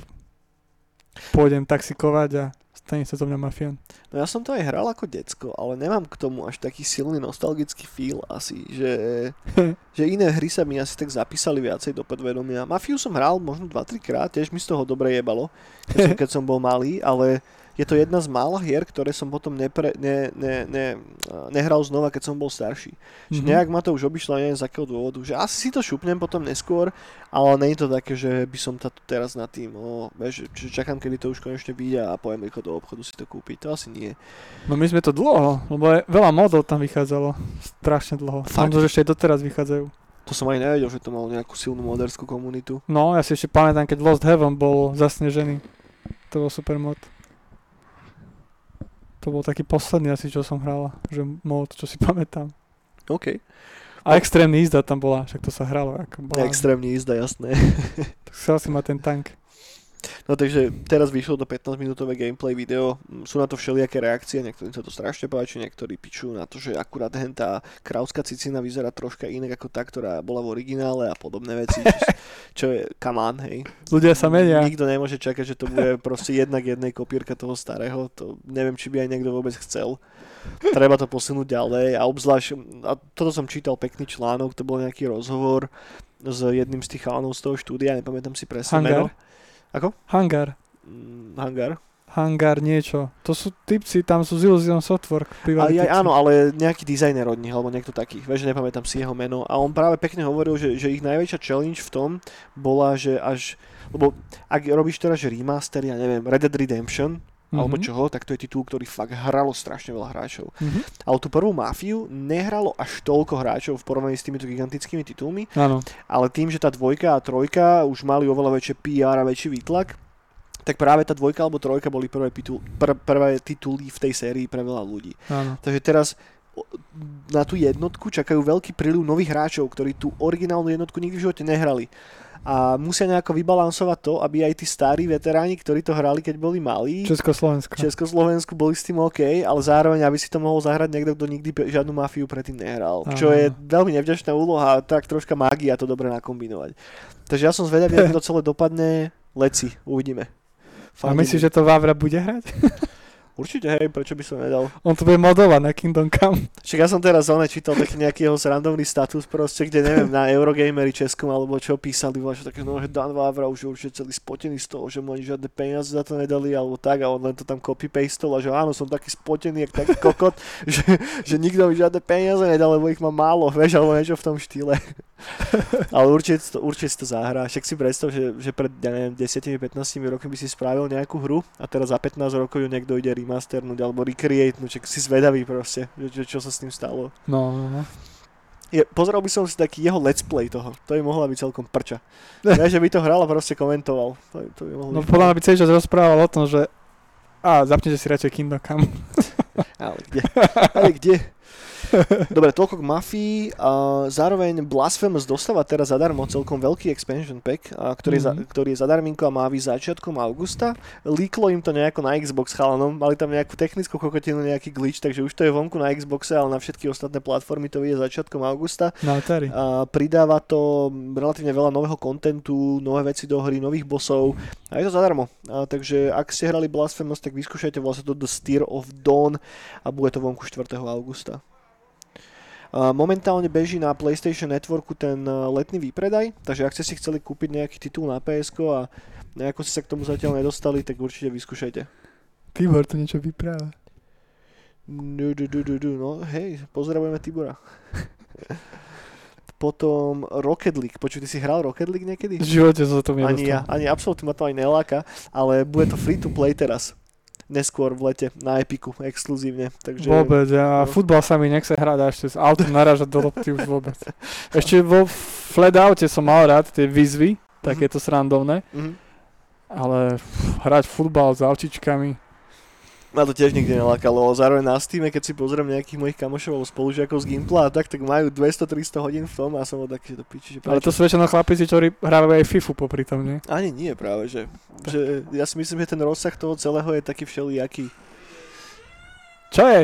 pôjdem taxikovať a stane sa zo mňa mafián. No ja som to aj hral ako decko, ale nemám k tomu až taký silný nostalgický feel asi, že, [LAUGHS] že iné hry sa mi asi tak zapísali viacej do podvedomia. Mafiu som hral možno 2-3 krát, tiež mi z toho dobre jebalo, keď som, keď som bol malý, ale je to jedna z mála hier, ktoré som potom nepre, ne, ne, ne, nehral znova, keď som bol starší. Že Mhm. nejak ma to už obišlo, neviem z akého dôvodu, že asi si to šupnem potom neskôr, ale nie je to také, že by som to teraz nad tým, o, vieš, že čakám, kedy to už konečne vyjde a pojem rýchlo do obchodu si to kúpiť, to asi nie. No my sme to dlho, lebo je, veľa modov tam vychádzalo, strašne dlho. Fakt? Fakt? že ešte aj doteraz vychádzajú. To som aj nevedel, že to malo nejakú silnú moderskú komunitu. No, ja si ešte pamätám, keď Lost Heaven bol zasnežený. To bol super mod. To bol taký posledný asi, čo som hral, že mod, čo si [LAUGHS] pamätám. OK. A extrémny jízda tam bola, však to sa hralo. Ako bola, Extrémne jízda, jasné. tak chcel si mať ten tank. No takže teraz vyšlo to 15 minútové gameplay video, Mm, sú na to všelijaké reakcie, niektorým sa to strašne páči, niektorí pičujú na to, že akurát hen tá krávská cicina vyzerá troška inak ako tá, ktorá bola v originále a podobné veci, čo, [LAUGHS] čo je on, hej. Ľudia sa menia. Nikto nemôže čakať, že to bude proste jednak jednej kopírka toho starého, to neviem, či by aj niekto vôbec chcel. Treba to posunúť ďalej a obzvlášť, a toto som čítal pekný článok, to bol nejaký rozhovor s jedným z tých chalanov z toho štúdia, nepamätám si presne meno. Ako? Hangar. Mm, Hangar. Hangar niečo. To sú typci, tam sú z Illusion Software. Bývalí aj, áno, ale nejaký dizajner od nich, alebo niekto taký. Vieš, nepamätám si jeho meno. A on práve pekne hovoril, že, že ich najväčšia challenge v tom bola, že až... Lebo ak robíš teraz že remaster, ja neviem, Red Dead Redemption, alebo Mhm. čoho, tak to je titul, ktorý fakt hralo strašne veľa hráčov. Mhm. Ale tú prvú Mafiu nehralo až toľko hráčov v porovnaní s týmito gigantickými titulmi, Áno. ale tým, že tá dvojka a trojka už mali oveľa väčšie PR a väčší výtlak, tak práve tá dvojka alebo trojka boli prvé, pitul, pr- prvé tituly v tej sérii pre veľa ľudí. Áno. Takže teraz na tú jednotku čakajú veľký príliv nových hráčov, ktorí tú originálnu jednotku nikdy v živote nehrali. A musia nejako vybalansovať to, aby aj tí starí veteráni, ktorí to hrali, keď boli malí, Československo. Československu boli s tým OK, ale zároveň, aby si to mohol zahrať niekto, kto nikdy žiadnu mafiu predtým nehral. Áno. Čo je veľmi nevďačná úloha tak troška mágia to dobre nakombinovať. Takže ja som zvedavý, ako to celé dopadne. Leci, uvidíme. A myslíš, že to Vávra bude hrať? [LAUGHS] Určite, hej, prečo by som nedal. On to bude modovať na Kingdom Come. Však ja som teraz zóne čítal taký nejaký jeho srandovný status proste, kde neviem, na Eurogamery Českom alebo čo písali, že také, no, že Dan Vávra už je určite celý spotený z toho, že mu ani žiadne peniaze za to nedali alebo tak a on len to tam copy-pastol a že áno, som taký spotený, jak taký kokot, [LAUGHS] že, že nikto mi žiadne peniaze nedal, lebo ich má málo, vieš, alebo niečo v tom štýle. [LAUGHS] Ale určite, to, určite si to zahrá. Však si predstav, že, že pred, ja neviem, 10-15 rokmi by si spravil nejakú hru a teraz za 15 rokov ju niekto ide remasternúť alebo recreatenúť, si zvedavý proste, že, čo, čo sa s tým stalo. No, no, no. Je, pozeral by som si taký jeho let's play toho. To by mohla byť celkom prča. Ja, že by to hral a proste komentoval. To, to by mohlo no podľa mňa by celý čas rozprával o tom, že a zapnite si radšej Kingdom Come. [LAUGHS] Ale kde? Ale kde? [LAUGHS] Dobre, toľko k Mafii. A zároveň Blasphemous dostáva teraz zadarmo celkom veľký expansion pack, a ktorý, mm-hmm. je za, mhm. ktorý je zadarminko a má výsť začiatkom augusta. Líklo im to nejako na Xbox chalanom, mali tam nejakú technickú kokotinu, nejaký glitch, takže už to je vonku na Xboxe, ale na všetky ostatné platformy to vyjde začiatkom augusta. No, a pridáva to relatívne veľa nového kontentu, nové veci do hry, nových bossov a je to zadarmo. A takže ak ste hrali Blasphemous, tak vyskúšajte vlastne to The Steer of Dawn a bude to vonku 4. augusta. Momentálne beží na PlayStation Networku ten e, letný výpredaj, takže ak ste si chceli kúpiť nejaký titul na PSK a nejako ste sa k tomu zatiaľ nedostali, tak určite vyskúšajte. Tibor to niečo vypráva. No, du, du, du, du, no hej, pozdravujeme Tibora. [LAUGHS] Potom Rocket League. Počuj, ty si hral Rocket League niekedy? V živote sa to Ani ja, ani absolútne ma to aj neláka, ale bude to free to play teraz neskôr v lete na Epiku exkluzívne. Takže, vôbec, ja no. futbal sa mi nechce hrať a ešte s autom narážať do lopty už vôbec. Ešte vo Fladoute som mal rád tie výzvy, mm-hmm. takéto srandovné, mm-hmm. ale hrať futbal s autičkami, ma to tiež nikdy nelákalo. Zároveň na Steam, keď si pozriem nejakých mojich kamošov spolužiakov z Gimpla a tak, tak majú 200-300 hodín v tom a som taký, že to piči, že prečo? Ale to sú väčšinou chlapici, ktorí hrávajú aj FIFU popri tom, nie? Ani nie práve, že, že ja si myslím, že ten rozsah toho celého je taký všelijaký. Čo je?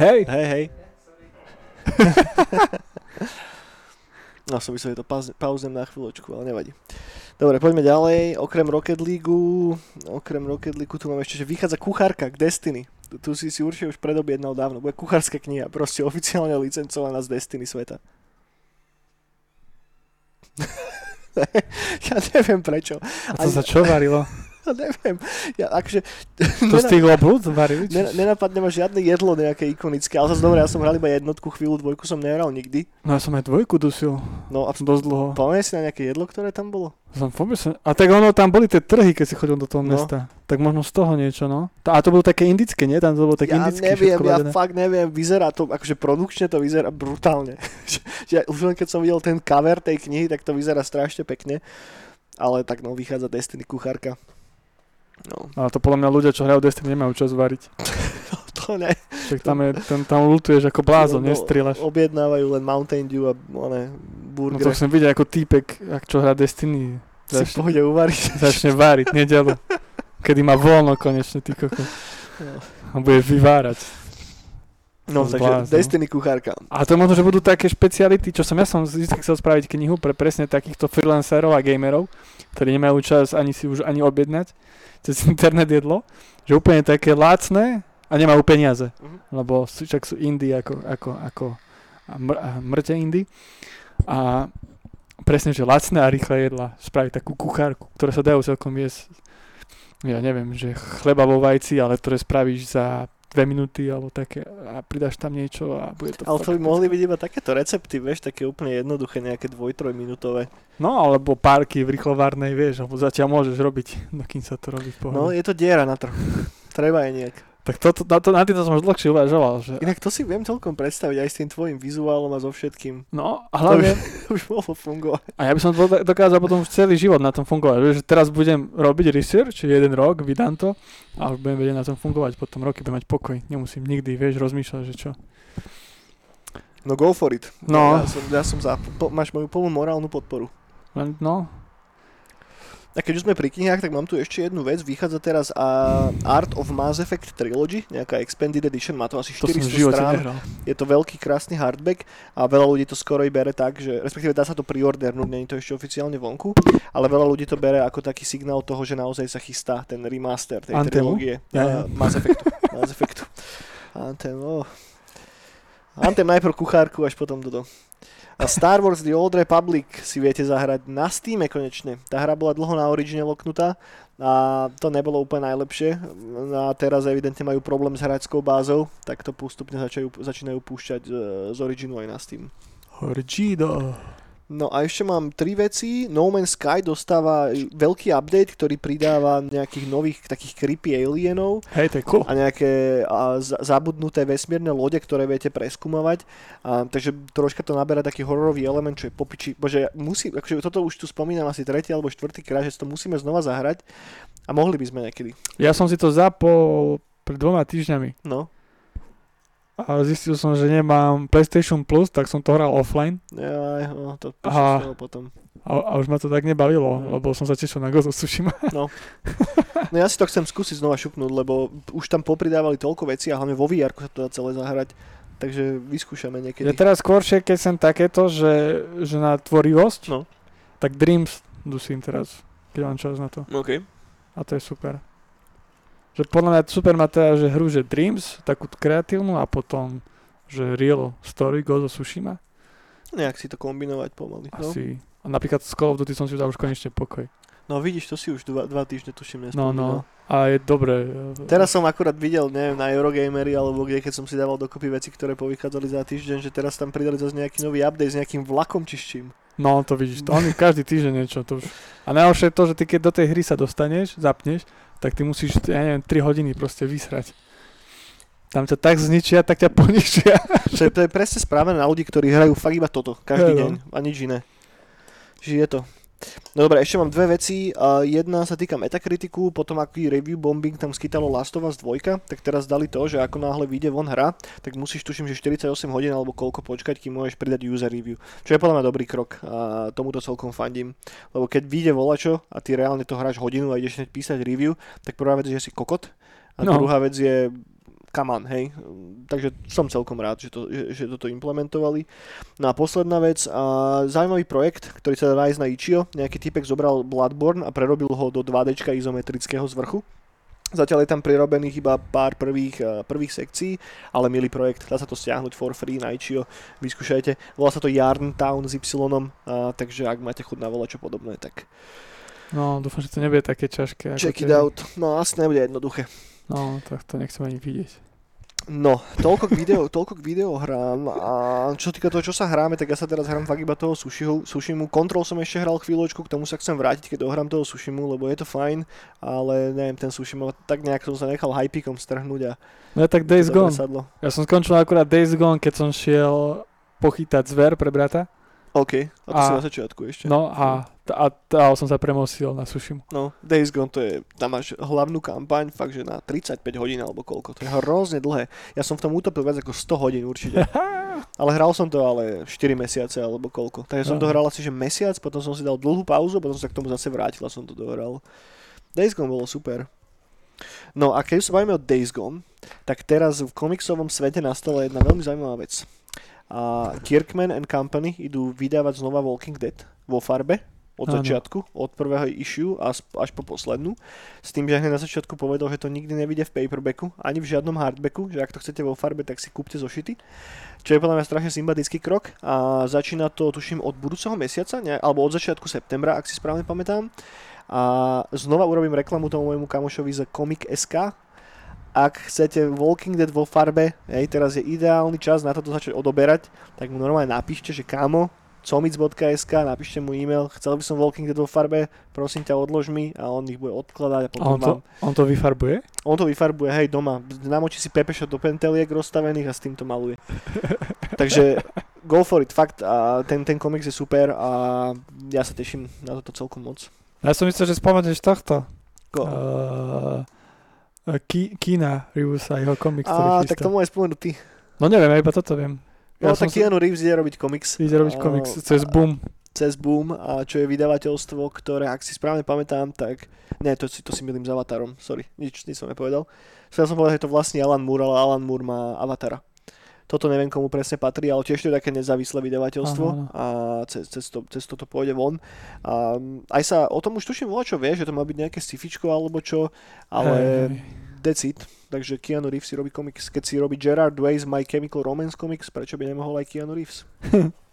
Hej. Hej, hej. [LAUGHS] no som myslel, že to pauzem na chvíľočku, ale nevadí. Dobre, poďme ďalej. Okrem Rocket League, okrem Rocket League tu máme ešte, že vychádza kuchárka k Destiny. Tu, tu si si určite už predobjednal dávno. Bude kuchárska kniha, proste oficiálne licencovaná z Destiny sveta. [LAUGHS] ja neviem prečo. A to sa čo varilo? [LAUGHS] neviem. Ja, akože, to z tých oblúd varili? Nenapadne ma žiadne jedlo nejaké ikonické, ale zase dobre, ja som hral iba jednotku, chvíľu, dvojku som nehral nikdy. No ja som aj dvojku dusil. No a dosť dlho. Pamätáš si na nejaké jedlo, ktoré tam bolo? Som vôbec A tak ono, tam boli tie trhy, keď si chodil do toho no. mesta. Tak možno z toho niečo, no. A to bolo také indické, nie? Tam to bolo také ja indické neviem, ja fakt neviem, vyzerá to, akože produkčne to vyzerá brutálne. [LAUGHS] že, už len keď som videl ten cover tej knihy, tak to vyzerá strašne pekne. Ale tak no, vychádza Destiny kuchárka. No. Ale to podľa mňa ľudia, čo hrajú Destiny, nemajú čas variť. [LAUGHS] no, to ne. Tak tam, je, ten, tam lutuješ ako blázon, no, nestrieľaš. Objednávajú len Mountain Dew a one, burger. No to som videl ako týpek, ak čo hrá Destiny. Začne, si pôjde uvariť. [LAUGHS] Začne variť, nedelu. Kedy má voľno konečne, ty koko. No. A budeš vyvárať. No, takže Destiny kuchárka. A to možno, že budú také špeciality, čo som ja som vždy chcel spraviť knihu pre presne takýchto freelancerov a gamerov, ktorí nemajú čas ani si už ani objednať cez internet jedlo, že úplne také lácne a nemajú peniaze, uh-huh. lebo však sú indie ako, ako, ako a mr, a mŕte indie. A presne, že lacné a rýchle jedla, spraviť takú kuchárku, ktoré sa dajú celkom jesť ja neviem, že chleba vo vajci, ale ktoré spravíš za dve minúty alebo také a pridáš tam niečo a bude to... Ale to by mohli byť iba takéto recepty, vieš, také úplne jednoduché, nejaké dvoj, minútové. No, alebo párky v rýchlovárnej, vieš, alebo zatiaľ môžeš robiť, kým sa to robí v No, je to diera na trhu. Treba je nejak. Tak to, to, na, to, na týmto som už dlhšie uvažoval. Že... Inak to si viem celkom predstaviť aj s tým tvojim vizuálom a so všetkým. No, a hlavne... To by, by [LAUGHS] mohlo fungovať. A ja by som dokázal potom celý život na tom fungovať. Vieš, teraz budem robiť research, jeden rok, vydám to a už budem vedieť na tom fungovať. Potom roky budem mať pokoj. Nemusím nikdy, vieš, rozmýšľať, že čo. No go for it. No. Ja som, ja som za... Po, máš moju plnú morálnu podporu. No, A keď už sme pri knihách, tak mám tu ešte jednu vec. Vychádza teraz a Art of Mass Effect Trilogy, nejaká Expanded Edition, má to asi To som 400 v živote strán. nehral. Je to veľký, krásny hardback a veľa ľudí to skoro i bere tak, že respektíve dá sa to preordernúť, nie je to ešte oficiálne vonku, ale veľa ľudí to bere ako taký signál toho, že naozaj sa chystá ten remaster tej Anthemu? trilógie. Ja, ja. Uh, Mass Effectu. Mass Effectu. [LAUGHS] Anthem, oh. Anthem najprv kuchárku, až potom Dodo. A Star Wars The Old Republic si viete zahrať na Steam konečne. Tá hra bola dlho na Origine loknutá a to nebolo úplne najlepšie. A teraz evidentne majú problém s hráčskou bázou, tak to postupne začajú, začínajú púšťať z, z Originu aj na Steam. Horgido. No a ešte mám tri veci. No Man's Sky dostáva veľký update, ktorý pridáva nejakých nových takých creepy alienov Hej, to je cool. a nejaké a, za- zabudnuté vesmírne lode, ktoré viete preskúmovať. A, takže troška to naberá taký hororový element, čo je popiči. Bože, musí, akože toto už tu spomínam asi tretí alebo štvrtý krát, že to musíme znova zahrať a mohli by sme niekedy. Ja som si to zapol pred dvoma týždňami No, a zistil som, že nemám PlayStation Plus, tak som to hral offline ja, no to píšem potom. a, a už ma to tak nebavilo, Mhm. lebo som sa tešil na Ghost of Tsushima. [LAUGHS] No ja si to chcem skúsiť znova šupnúť, lebo už tam popridávali toľko vecí a hlavne vo VR sa to dá celé zahrať. Takže vyskúšame niekedy. Ja teraz skôršie, keď som takéto, že, že na tvorivosť, No. tak Dreams dusím teraz, keď mám čas na to. OK. A to je super. Že podľa mňa super má teda, že hru, že Dreams, takú kreatívnu a potom, že Real Story Ghost of Tsushima. Nejak si to kombinovať pomaly. No. Asi. A napríklad z Call of Duty som si dal už konečne pokoj. no vidíš, to si už dva, dva týždne tuším No, nespomínal. no. A je dobré. Teraz som akurát videl, neviem, na Eurogamery alebo kde, keď som si dával dokopy veci, ktoré povychádzali za týždeň, že teraz tam pridali zase nejaký nový update s nejakým vlakom či s čím. No, to vidíš. To oni každý týždeň niečo. To už... A najhoršie je to, že ty keď do tej hry sa dostaneš, zapneš, tak ty musíš, ja neviem, 3 hodiny proste vysrať. Tam ťa tak zničia, tak ťa [LAUGHS] poničia. To je, to je presne správne na ľudí, ktorí hrajú fakt iba toto, každý no. deň a nič iné. Čiže je to. No dobre, ešte mám dve veci. Jedna sa týka metakritiku, potom aký review bombing tam skytalo Last of Us 2, tak teraz dali to, že ako náhle vyjde von hra, tak musíš tuším, že 48 hodín alebo koľko počkať, kým môžeš pridať user review. Čo je podľa mňa dobrý krok a tomuto celkom fandím. Lebo keď vyjde volačo a ty reálne to hráš hodinu a ideš hneď písať review, tak prvá vec je, že si kokot a No. druhá vec je come on, hej. Takže som celkom rád, že, to, že, že toto implementovali. No a posledná vec, a zaujímavý projekt, ktorý sa dá nájsť na Ichio. Nejaký typek zobral Bloodborne a prerobil ho do 2D izometrického zvrchu. Zatiaľ je tam prirobených iba pár prvých, eh, prvých sekcií, ale milý projekt, dá sa to stiahnuť for free na Ichio, vyskúšajte. Volá sa to Yarn Town s Y, a, takže ak máte chuť na čo podobné, tak No, dúfam, že to nebude také ťažké. check it tie- out. No asi nebude jednoduché. No, tak to nechcem ani vidieť. No, toľko k, video, toľko k videohrám a čo týka toho, čo sa hráme, tak ja sa teraz hrám fakt iba toho Sushiho, Sushimu. Control som ešte hral chvíľočku, k tomu sa chcem vrátiť, keď dohrám toho Sushimu, lebo je to fajn, ale neviem, ten Sushima, tak nejak som sa nechal hypikom strhnúť a No tak Days Gone. sadlo. Ja som skončil akurát Days Gone, keď som šiel pochytať zver pre brata. OK, a to A- si na začiatku ešte. No a, a, a som sa premosil na Sushimu. No, Days Gone to je, tam máš hlavnú kampaň, fakt, že na 35 hodín alebo koľko, to je hrozne dlhé. Ja som v tom utopil viac ako 100 hodín určite. [LAUGHS] Ale hral som to ale 4 mesiace alebo koľko. Takže som to Aha. hral asi že mesiac, potom som si dal dlhú pauzu, potom sa k tomu zase vrátil a som to dohral. Days Gone bolo super. No a keď sa bavíme o Days Gone, tak teraz v komiksovom svete nastala jedna veľmi zaujímavá vec. A Kirkman and Company idú vydávať znova Walking Dead vo farbe od Áno. začiatku, od prvého issue až, až po poslednú. S tým, že hneď na začiatku povedal, že to nikdy nevidie v paperbacku, ani v žiadnom hardbacku, že ak to chcete vo farbe, tak si kúpte zošity. Čo je podľa mňa strašne sympatický krok a začína to, tuším, od budúceho mesiaca, ne, alebo od začiatku septembra, ak si správne pamätám. A znova urobím reklamu tomu môjmu kamošovi z Comic.sk. Ak chcete Walking Dead vo farbe, hej, teraz je ideálny čas na toto začať odoberať, tak mu normálne napíšte, že kámo, comic.sk, napíšte mu e-mail, chcel by som Walking Dead vo farbe, prosím ťa odlož mi a on ich bude odkladať a A potom on to, vám on to vyfarbuje? on to vyfarbuje, hej, doma. Namočí si pepešo do penteliek rozstavených a s tým to maluje. [LAUGHS] Takže go for it, fakt. A ten, ten komiks je super a ja sa teším na toto celkom moc. Ja som myslel, že spomeneš tohto. Go. Uh, Ki- Kina Reeves a jeho komiks, ktorý a tak to môj spomenutý. No neviem, ja iba toto viem. No Ja tak Keanu Reeves ide robiť komiks. Ide robiť komiks cez Boom. cez Boom, a čo je vydavateľstvo, ktoré, ak si správne pamätám, tak... Ne, to si, to si milím s Avatarom, sorry, nič, nič som nepovedal. Chcel som povedať, že to vlastne Alan Moore, ale Alan Moore má Avatara. Toto neviem, komu presne patrí, ale tiež to je také nezávislé vydavateľstvo áno. a cez, cez, to, cez toto pôjde von. A aj sa o tom už tuším volá, čo vie, že to má byť nejaké scifičko alebo čo, ale Hej. decid. Takže Keanu Reeves si robí komiks. Keď si robí Gerard Way z My Chemical Romance Comics, prečo by nemohol aj Keanu Reeves? [LAUGHS]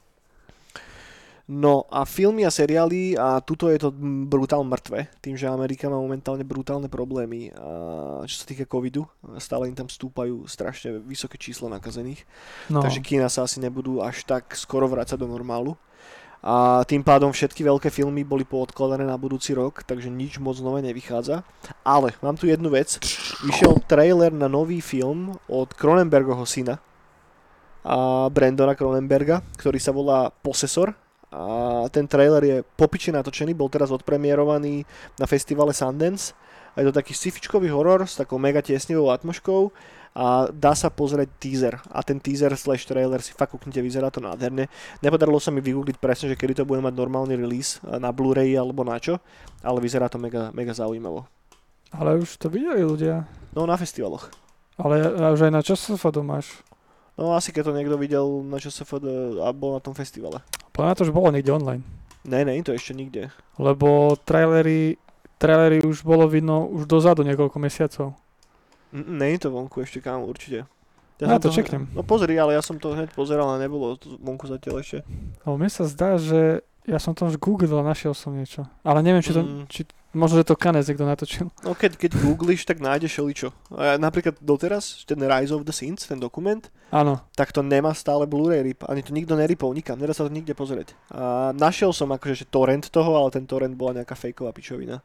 No a filmy a seriály a tuto je to brutál mŕtve, tým, že Amerika má momentálne brutálne problémy, a čo sa týka covidu, stále im tam stúpajú strašne vysoké čísla nakazených, No, takže kína sa asi nebudú až tak skoro vrácať do normálu. A tým pádom všetky veľké filmy boli poodkladané na budúci rok, takže nič moc nové nevychádza. Ale mám tu jednu vec. Vyšiel trailer na nový film od Cronenbergovho syna a Brandona Cronenberga, ktorý sa volá Possessor. A ten trailer je popiče natočený, bol teraz odpremierovaný na festivale Sundance. A je to taký sci-fičkový horor s takou mega tiesnivou atmoškou a dá sa pozrieť teaser. A ten teaser slash trailer si fakt kúknite, vyzerá to nádherne. Nepodarilo sa mi vygoogliť presne, že kedy to bude mať normálny release eh, na Blu-ray alebo na čo, ale vyzerá to mega, mega zaujímavo. ale už to videli ľudia. No na festivaloch. Ale už aj na časofadu máš. No asi keď to niekto videl na ČSFD a bol na tom festivale. Podľa to už bolo niekde online. Ne, ne, to ešte nikde. Lebo trailery, trailery už bolo vidno už dozadu niekoľko mesiacov. Je to vonku ešte, kámo, určite. Ja som to čeknem. No pozri, ale ja som to hneď pozeral a nebolo to vonku zatiaľ ešte. Lebo mne sa zdá, že ja som to už googlil a našiel som niečo. Ale neviem, či to, Mm. či, možno, že to Kanez niekto natočil. No keď, keď googliš, tak nájdeš šeličo. A napríklad doteraz, ten Rise of the Sins, ten dokument, Áno. tak to nemá stále Blu-ray rip. Ani to nikto neripol nikam, nedá sa to nikde pozrieť. A našiel som akože že torrent toho, ale ten torrent bola nejaká fejková pičovina.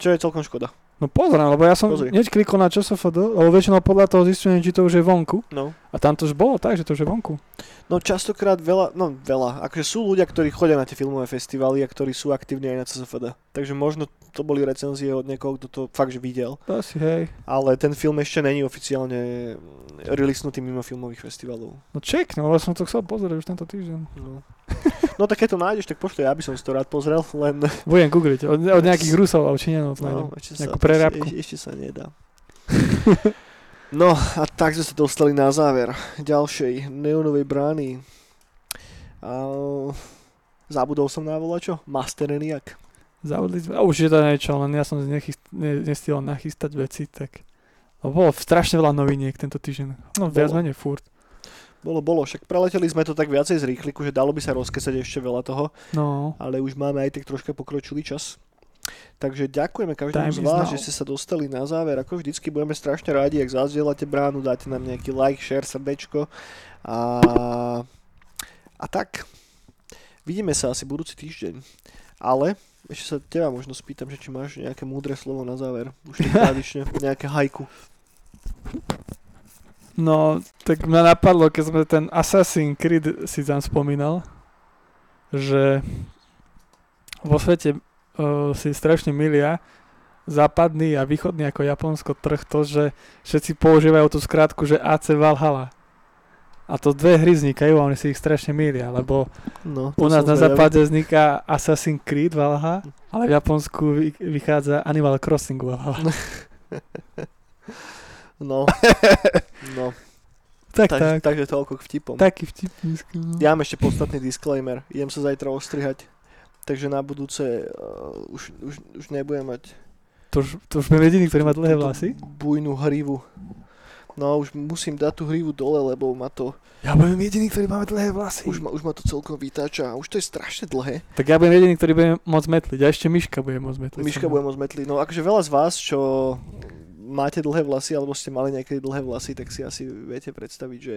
Čo je celkom škoda. No pozriem, lebo ja som Pozri. hneď klikol na časofadu, lebo väčšinou podľa toho zistujem, či to už je vonku. No. A tam to už bolo tak, že to už je vonku. No častokrát veľa, no veľa, akože sú ľudia, ktorí chodia na tie filmové festivaly a ktorí sú aktívni aj na CSFD. Takže možno to boli recenzie od niekoho, kto to fakt že videl, asi hej. ale ten film ešte není oficiálne releasnutý mimo filmových festivalov. No ček, no, lebo som to chcel pozrieť už tento týždeň. No. [LAUGHS] no tak keď to nájdeš, tak pošli, ja by som si to rád pozrel, len Budem googliť, od, od nejakých [LAUGHS] Rusov alebo Číňanov to nájdem. no, ešte, sa, prerábku. ešte, ešte sa nedá. [LAUGHS] No a tak sme sa dostali na záver ďalšej neonovej brány. A zabudol som na volačo? Master Eniak. Zavodli sme, a už je to niečo, len ja som nechyst, ne, nestihol nachystať veci, tak... No bolo strašne veľa noviniek tento týždeň. No viac menej furt. Bolo, bolo, však preleteli sme to tak viacej z rýchliku, že dalo by sa rozkesať ešte veľa toho, No, ale už máme aj tak troška pokročilý čas. Takže ďakujeme každému z vás, že ste sa dostali na záver. Ako vždycky budeme strašne rádi, ak zazdielate bránu, dáte nám nejaký like, share, srdečko. A, a tak, vidíme sa asi budúci týždeň. Ale ešte sa teba možno spýtam, že či máš nejaké múdre slovo na záver. Už tradične, [LAUGHS] nejaké hajku. no, tak mňa napadlo, keď sme ten Assassin's Creed si tam spomínal, že vo svete uh, si strašne milia západný a východný ako Japonsko trh to, že všetci používajú tú skrátku, že AC Valhalla. A to dve hry vznikajú a oni si ich strašne milia, lebo No, U nás na zvedavý. západe vzniká Assassin's Creed Valhalla, ale v Japonsku vy- vychádza Animal Crossing Valhalla. [LAUGHS] No, no. tak, Tak, tak. takže toľko k vtipom. Taký vtipný. no. Ja mám ešte podstatný disclaimer. Idem sa zajtra ostrihať. Takže na budúce uh, už, už, už nebudem mať To už, to už sme jediný, ktorý má dlhé vlasy. bujnú hrivu. No už musím dať tú hrivu dole, lebo ma to, Ja budem jediný, ktorý máme dlhé vlasy. už ma, už ma to celkom vytáča. A už to je strašne dlhé. Tak ja budem jediný, ktorý bude môcť metliť. A ešte Miška bude môcť metliť. Myška bude môcť metliť. No akože veľa z vás, čo máte dlhé vlasy, alebo ste mali niekedy dlhé vlasy, tak si asi viete predstaviť, že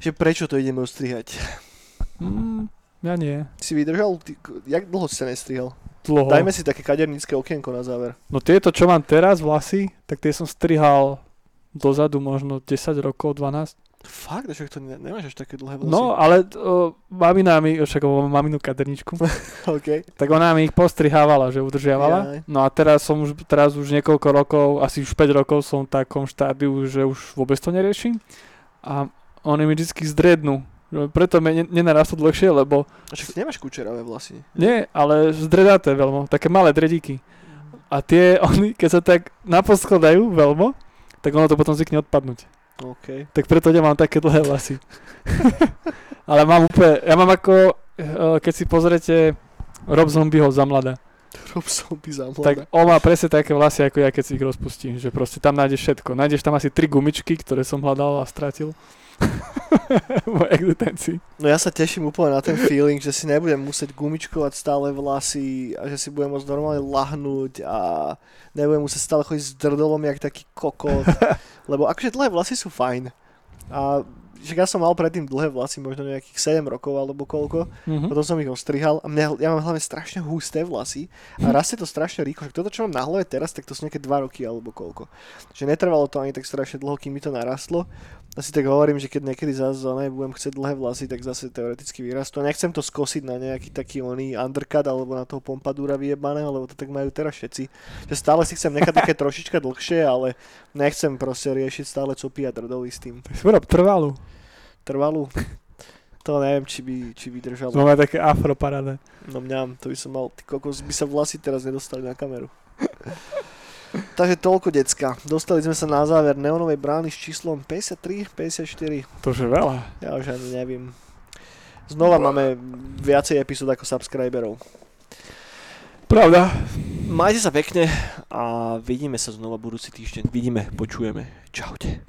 že prečo to ideme ostrihať. Mm, ja nie. Si vydržal? Ty, jak dlho si sa nestrihal? Dlho. Dajme si také kadernícke okienko na záver. No tieto, čo mám teraz vlasy, tak tie som strihal dozadu možno 10 rokov, 12. Fakt, však to ne, nemáš až také dlhé vlasy. No, ale o, mamina mi, však mám maminu kaderničku, [LAUGHS] OK. tak ona mi ich postrihávala, že udržiavala. Jaj. No a teraz som už, teraz už niekoľko rokov, asi už 5 rokov som v takom štádiu, že už vôbec to neriešim. A oni mi vždy zdrednú No, Preto mi ne- nenarastlo dlhšie, lebo A však nemáš kučeravé vlasy. nie, ale zdredaté veľmo, také malé dredíky. A tie, [LAUGHS] oni, keď sa tak naposkladajú veľmo, tak ono to potom zvykne odpadnúť. OK. Tak preto nemám také dlhé vlasy. [LAUGHS] ale mám úplne, ja mám ako, eh, keď si pozrete Rob Zombieho za mladá, Rob zombie za tak on má presne také vlasy ako ja, keď si ich rozpustím, že proste tam nájdeš všetko. Nájdeš tam asi tri gumičky, ktoré som hľadal a stratil. [LAUGHS] v existencii. No ja sa teším úplne na ten feeling, že si nebudem musieť gumičkovať stále vlasy a že si budem môcť normálne lahnúť a nebudem musieť stále chodiť s drdolom jak taký kokot. [LAUGHS] Lebo akože dlhé vlasy sú fajn. A že ja som mal predtým dlhé vlasy, možno nejakých 7 rokov alebo koľko. Mhm. Potom som ich ostrihal a mňa, ja mám hlavne strašne husté vlasy a rastie to strašne rýchlo. Však toto, čo mám na hlave teraz, tak to sú nejaké 2 roky alebo koľko. Že netrvalo to ani tak strašne dlho, kým mi to narastlo. Asi tak hovorím, že keď niekedy zase budem chcieť dlhé vlasy, tak zase teoreticky vyrastú. A nechcem to skosiť na nejaký taký oný undercut alebo na toho pompadúra vyjebaného, lebo to tak majú teraz všetci. Že stále si chcem nechať také [LAUGHS] trošička dlhšie, ale nechcem proste riešiť stále copy a drdoly s tým. Tak si trvalú. Trvalú. [LAUGHS] To neviem, či by, či by držalo. Máme také afroparádne. No mňam, to by som mal, ty kokos, by sa vlasy teraz nedostali na kameru. [LAUGHS] Takže toľko, decka. Dostali sme sa na záver neonovej brány s číslom 53, 54. To už je veľa. Ja už ani neviem. Znova máme viacej epizód ako subscriberov. Pravda. Majte sa pekne a vidíme sa znova budúci týždeň. Vidíme, počujeme. Čaute.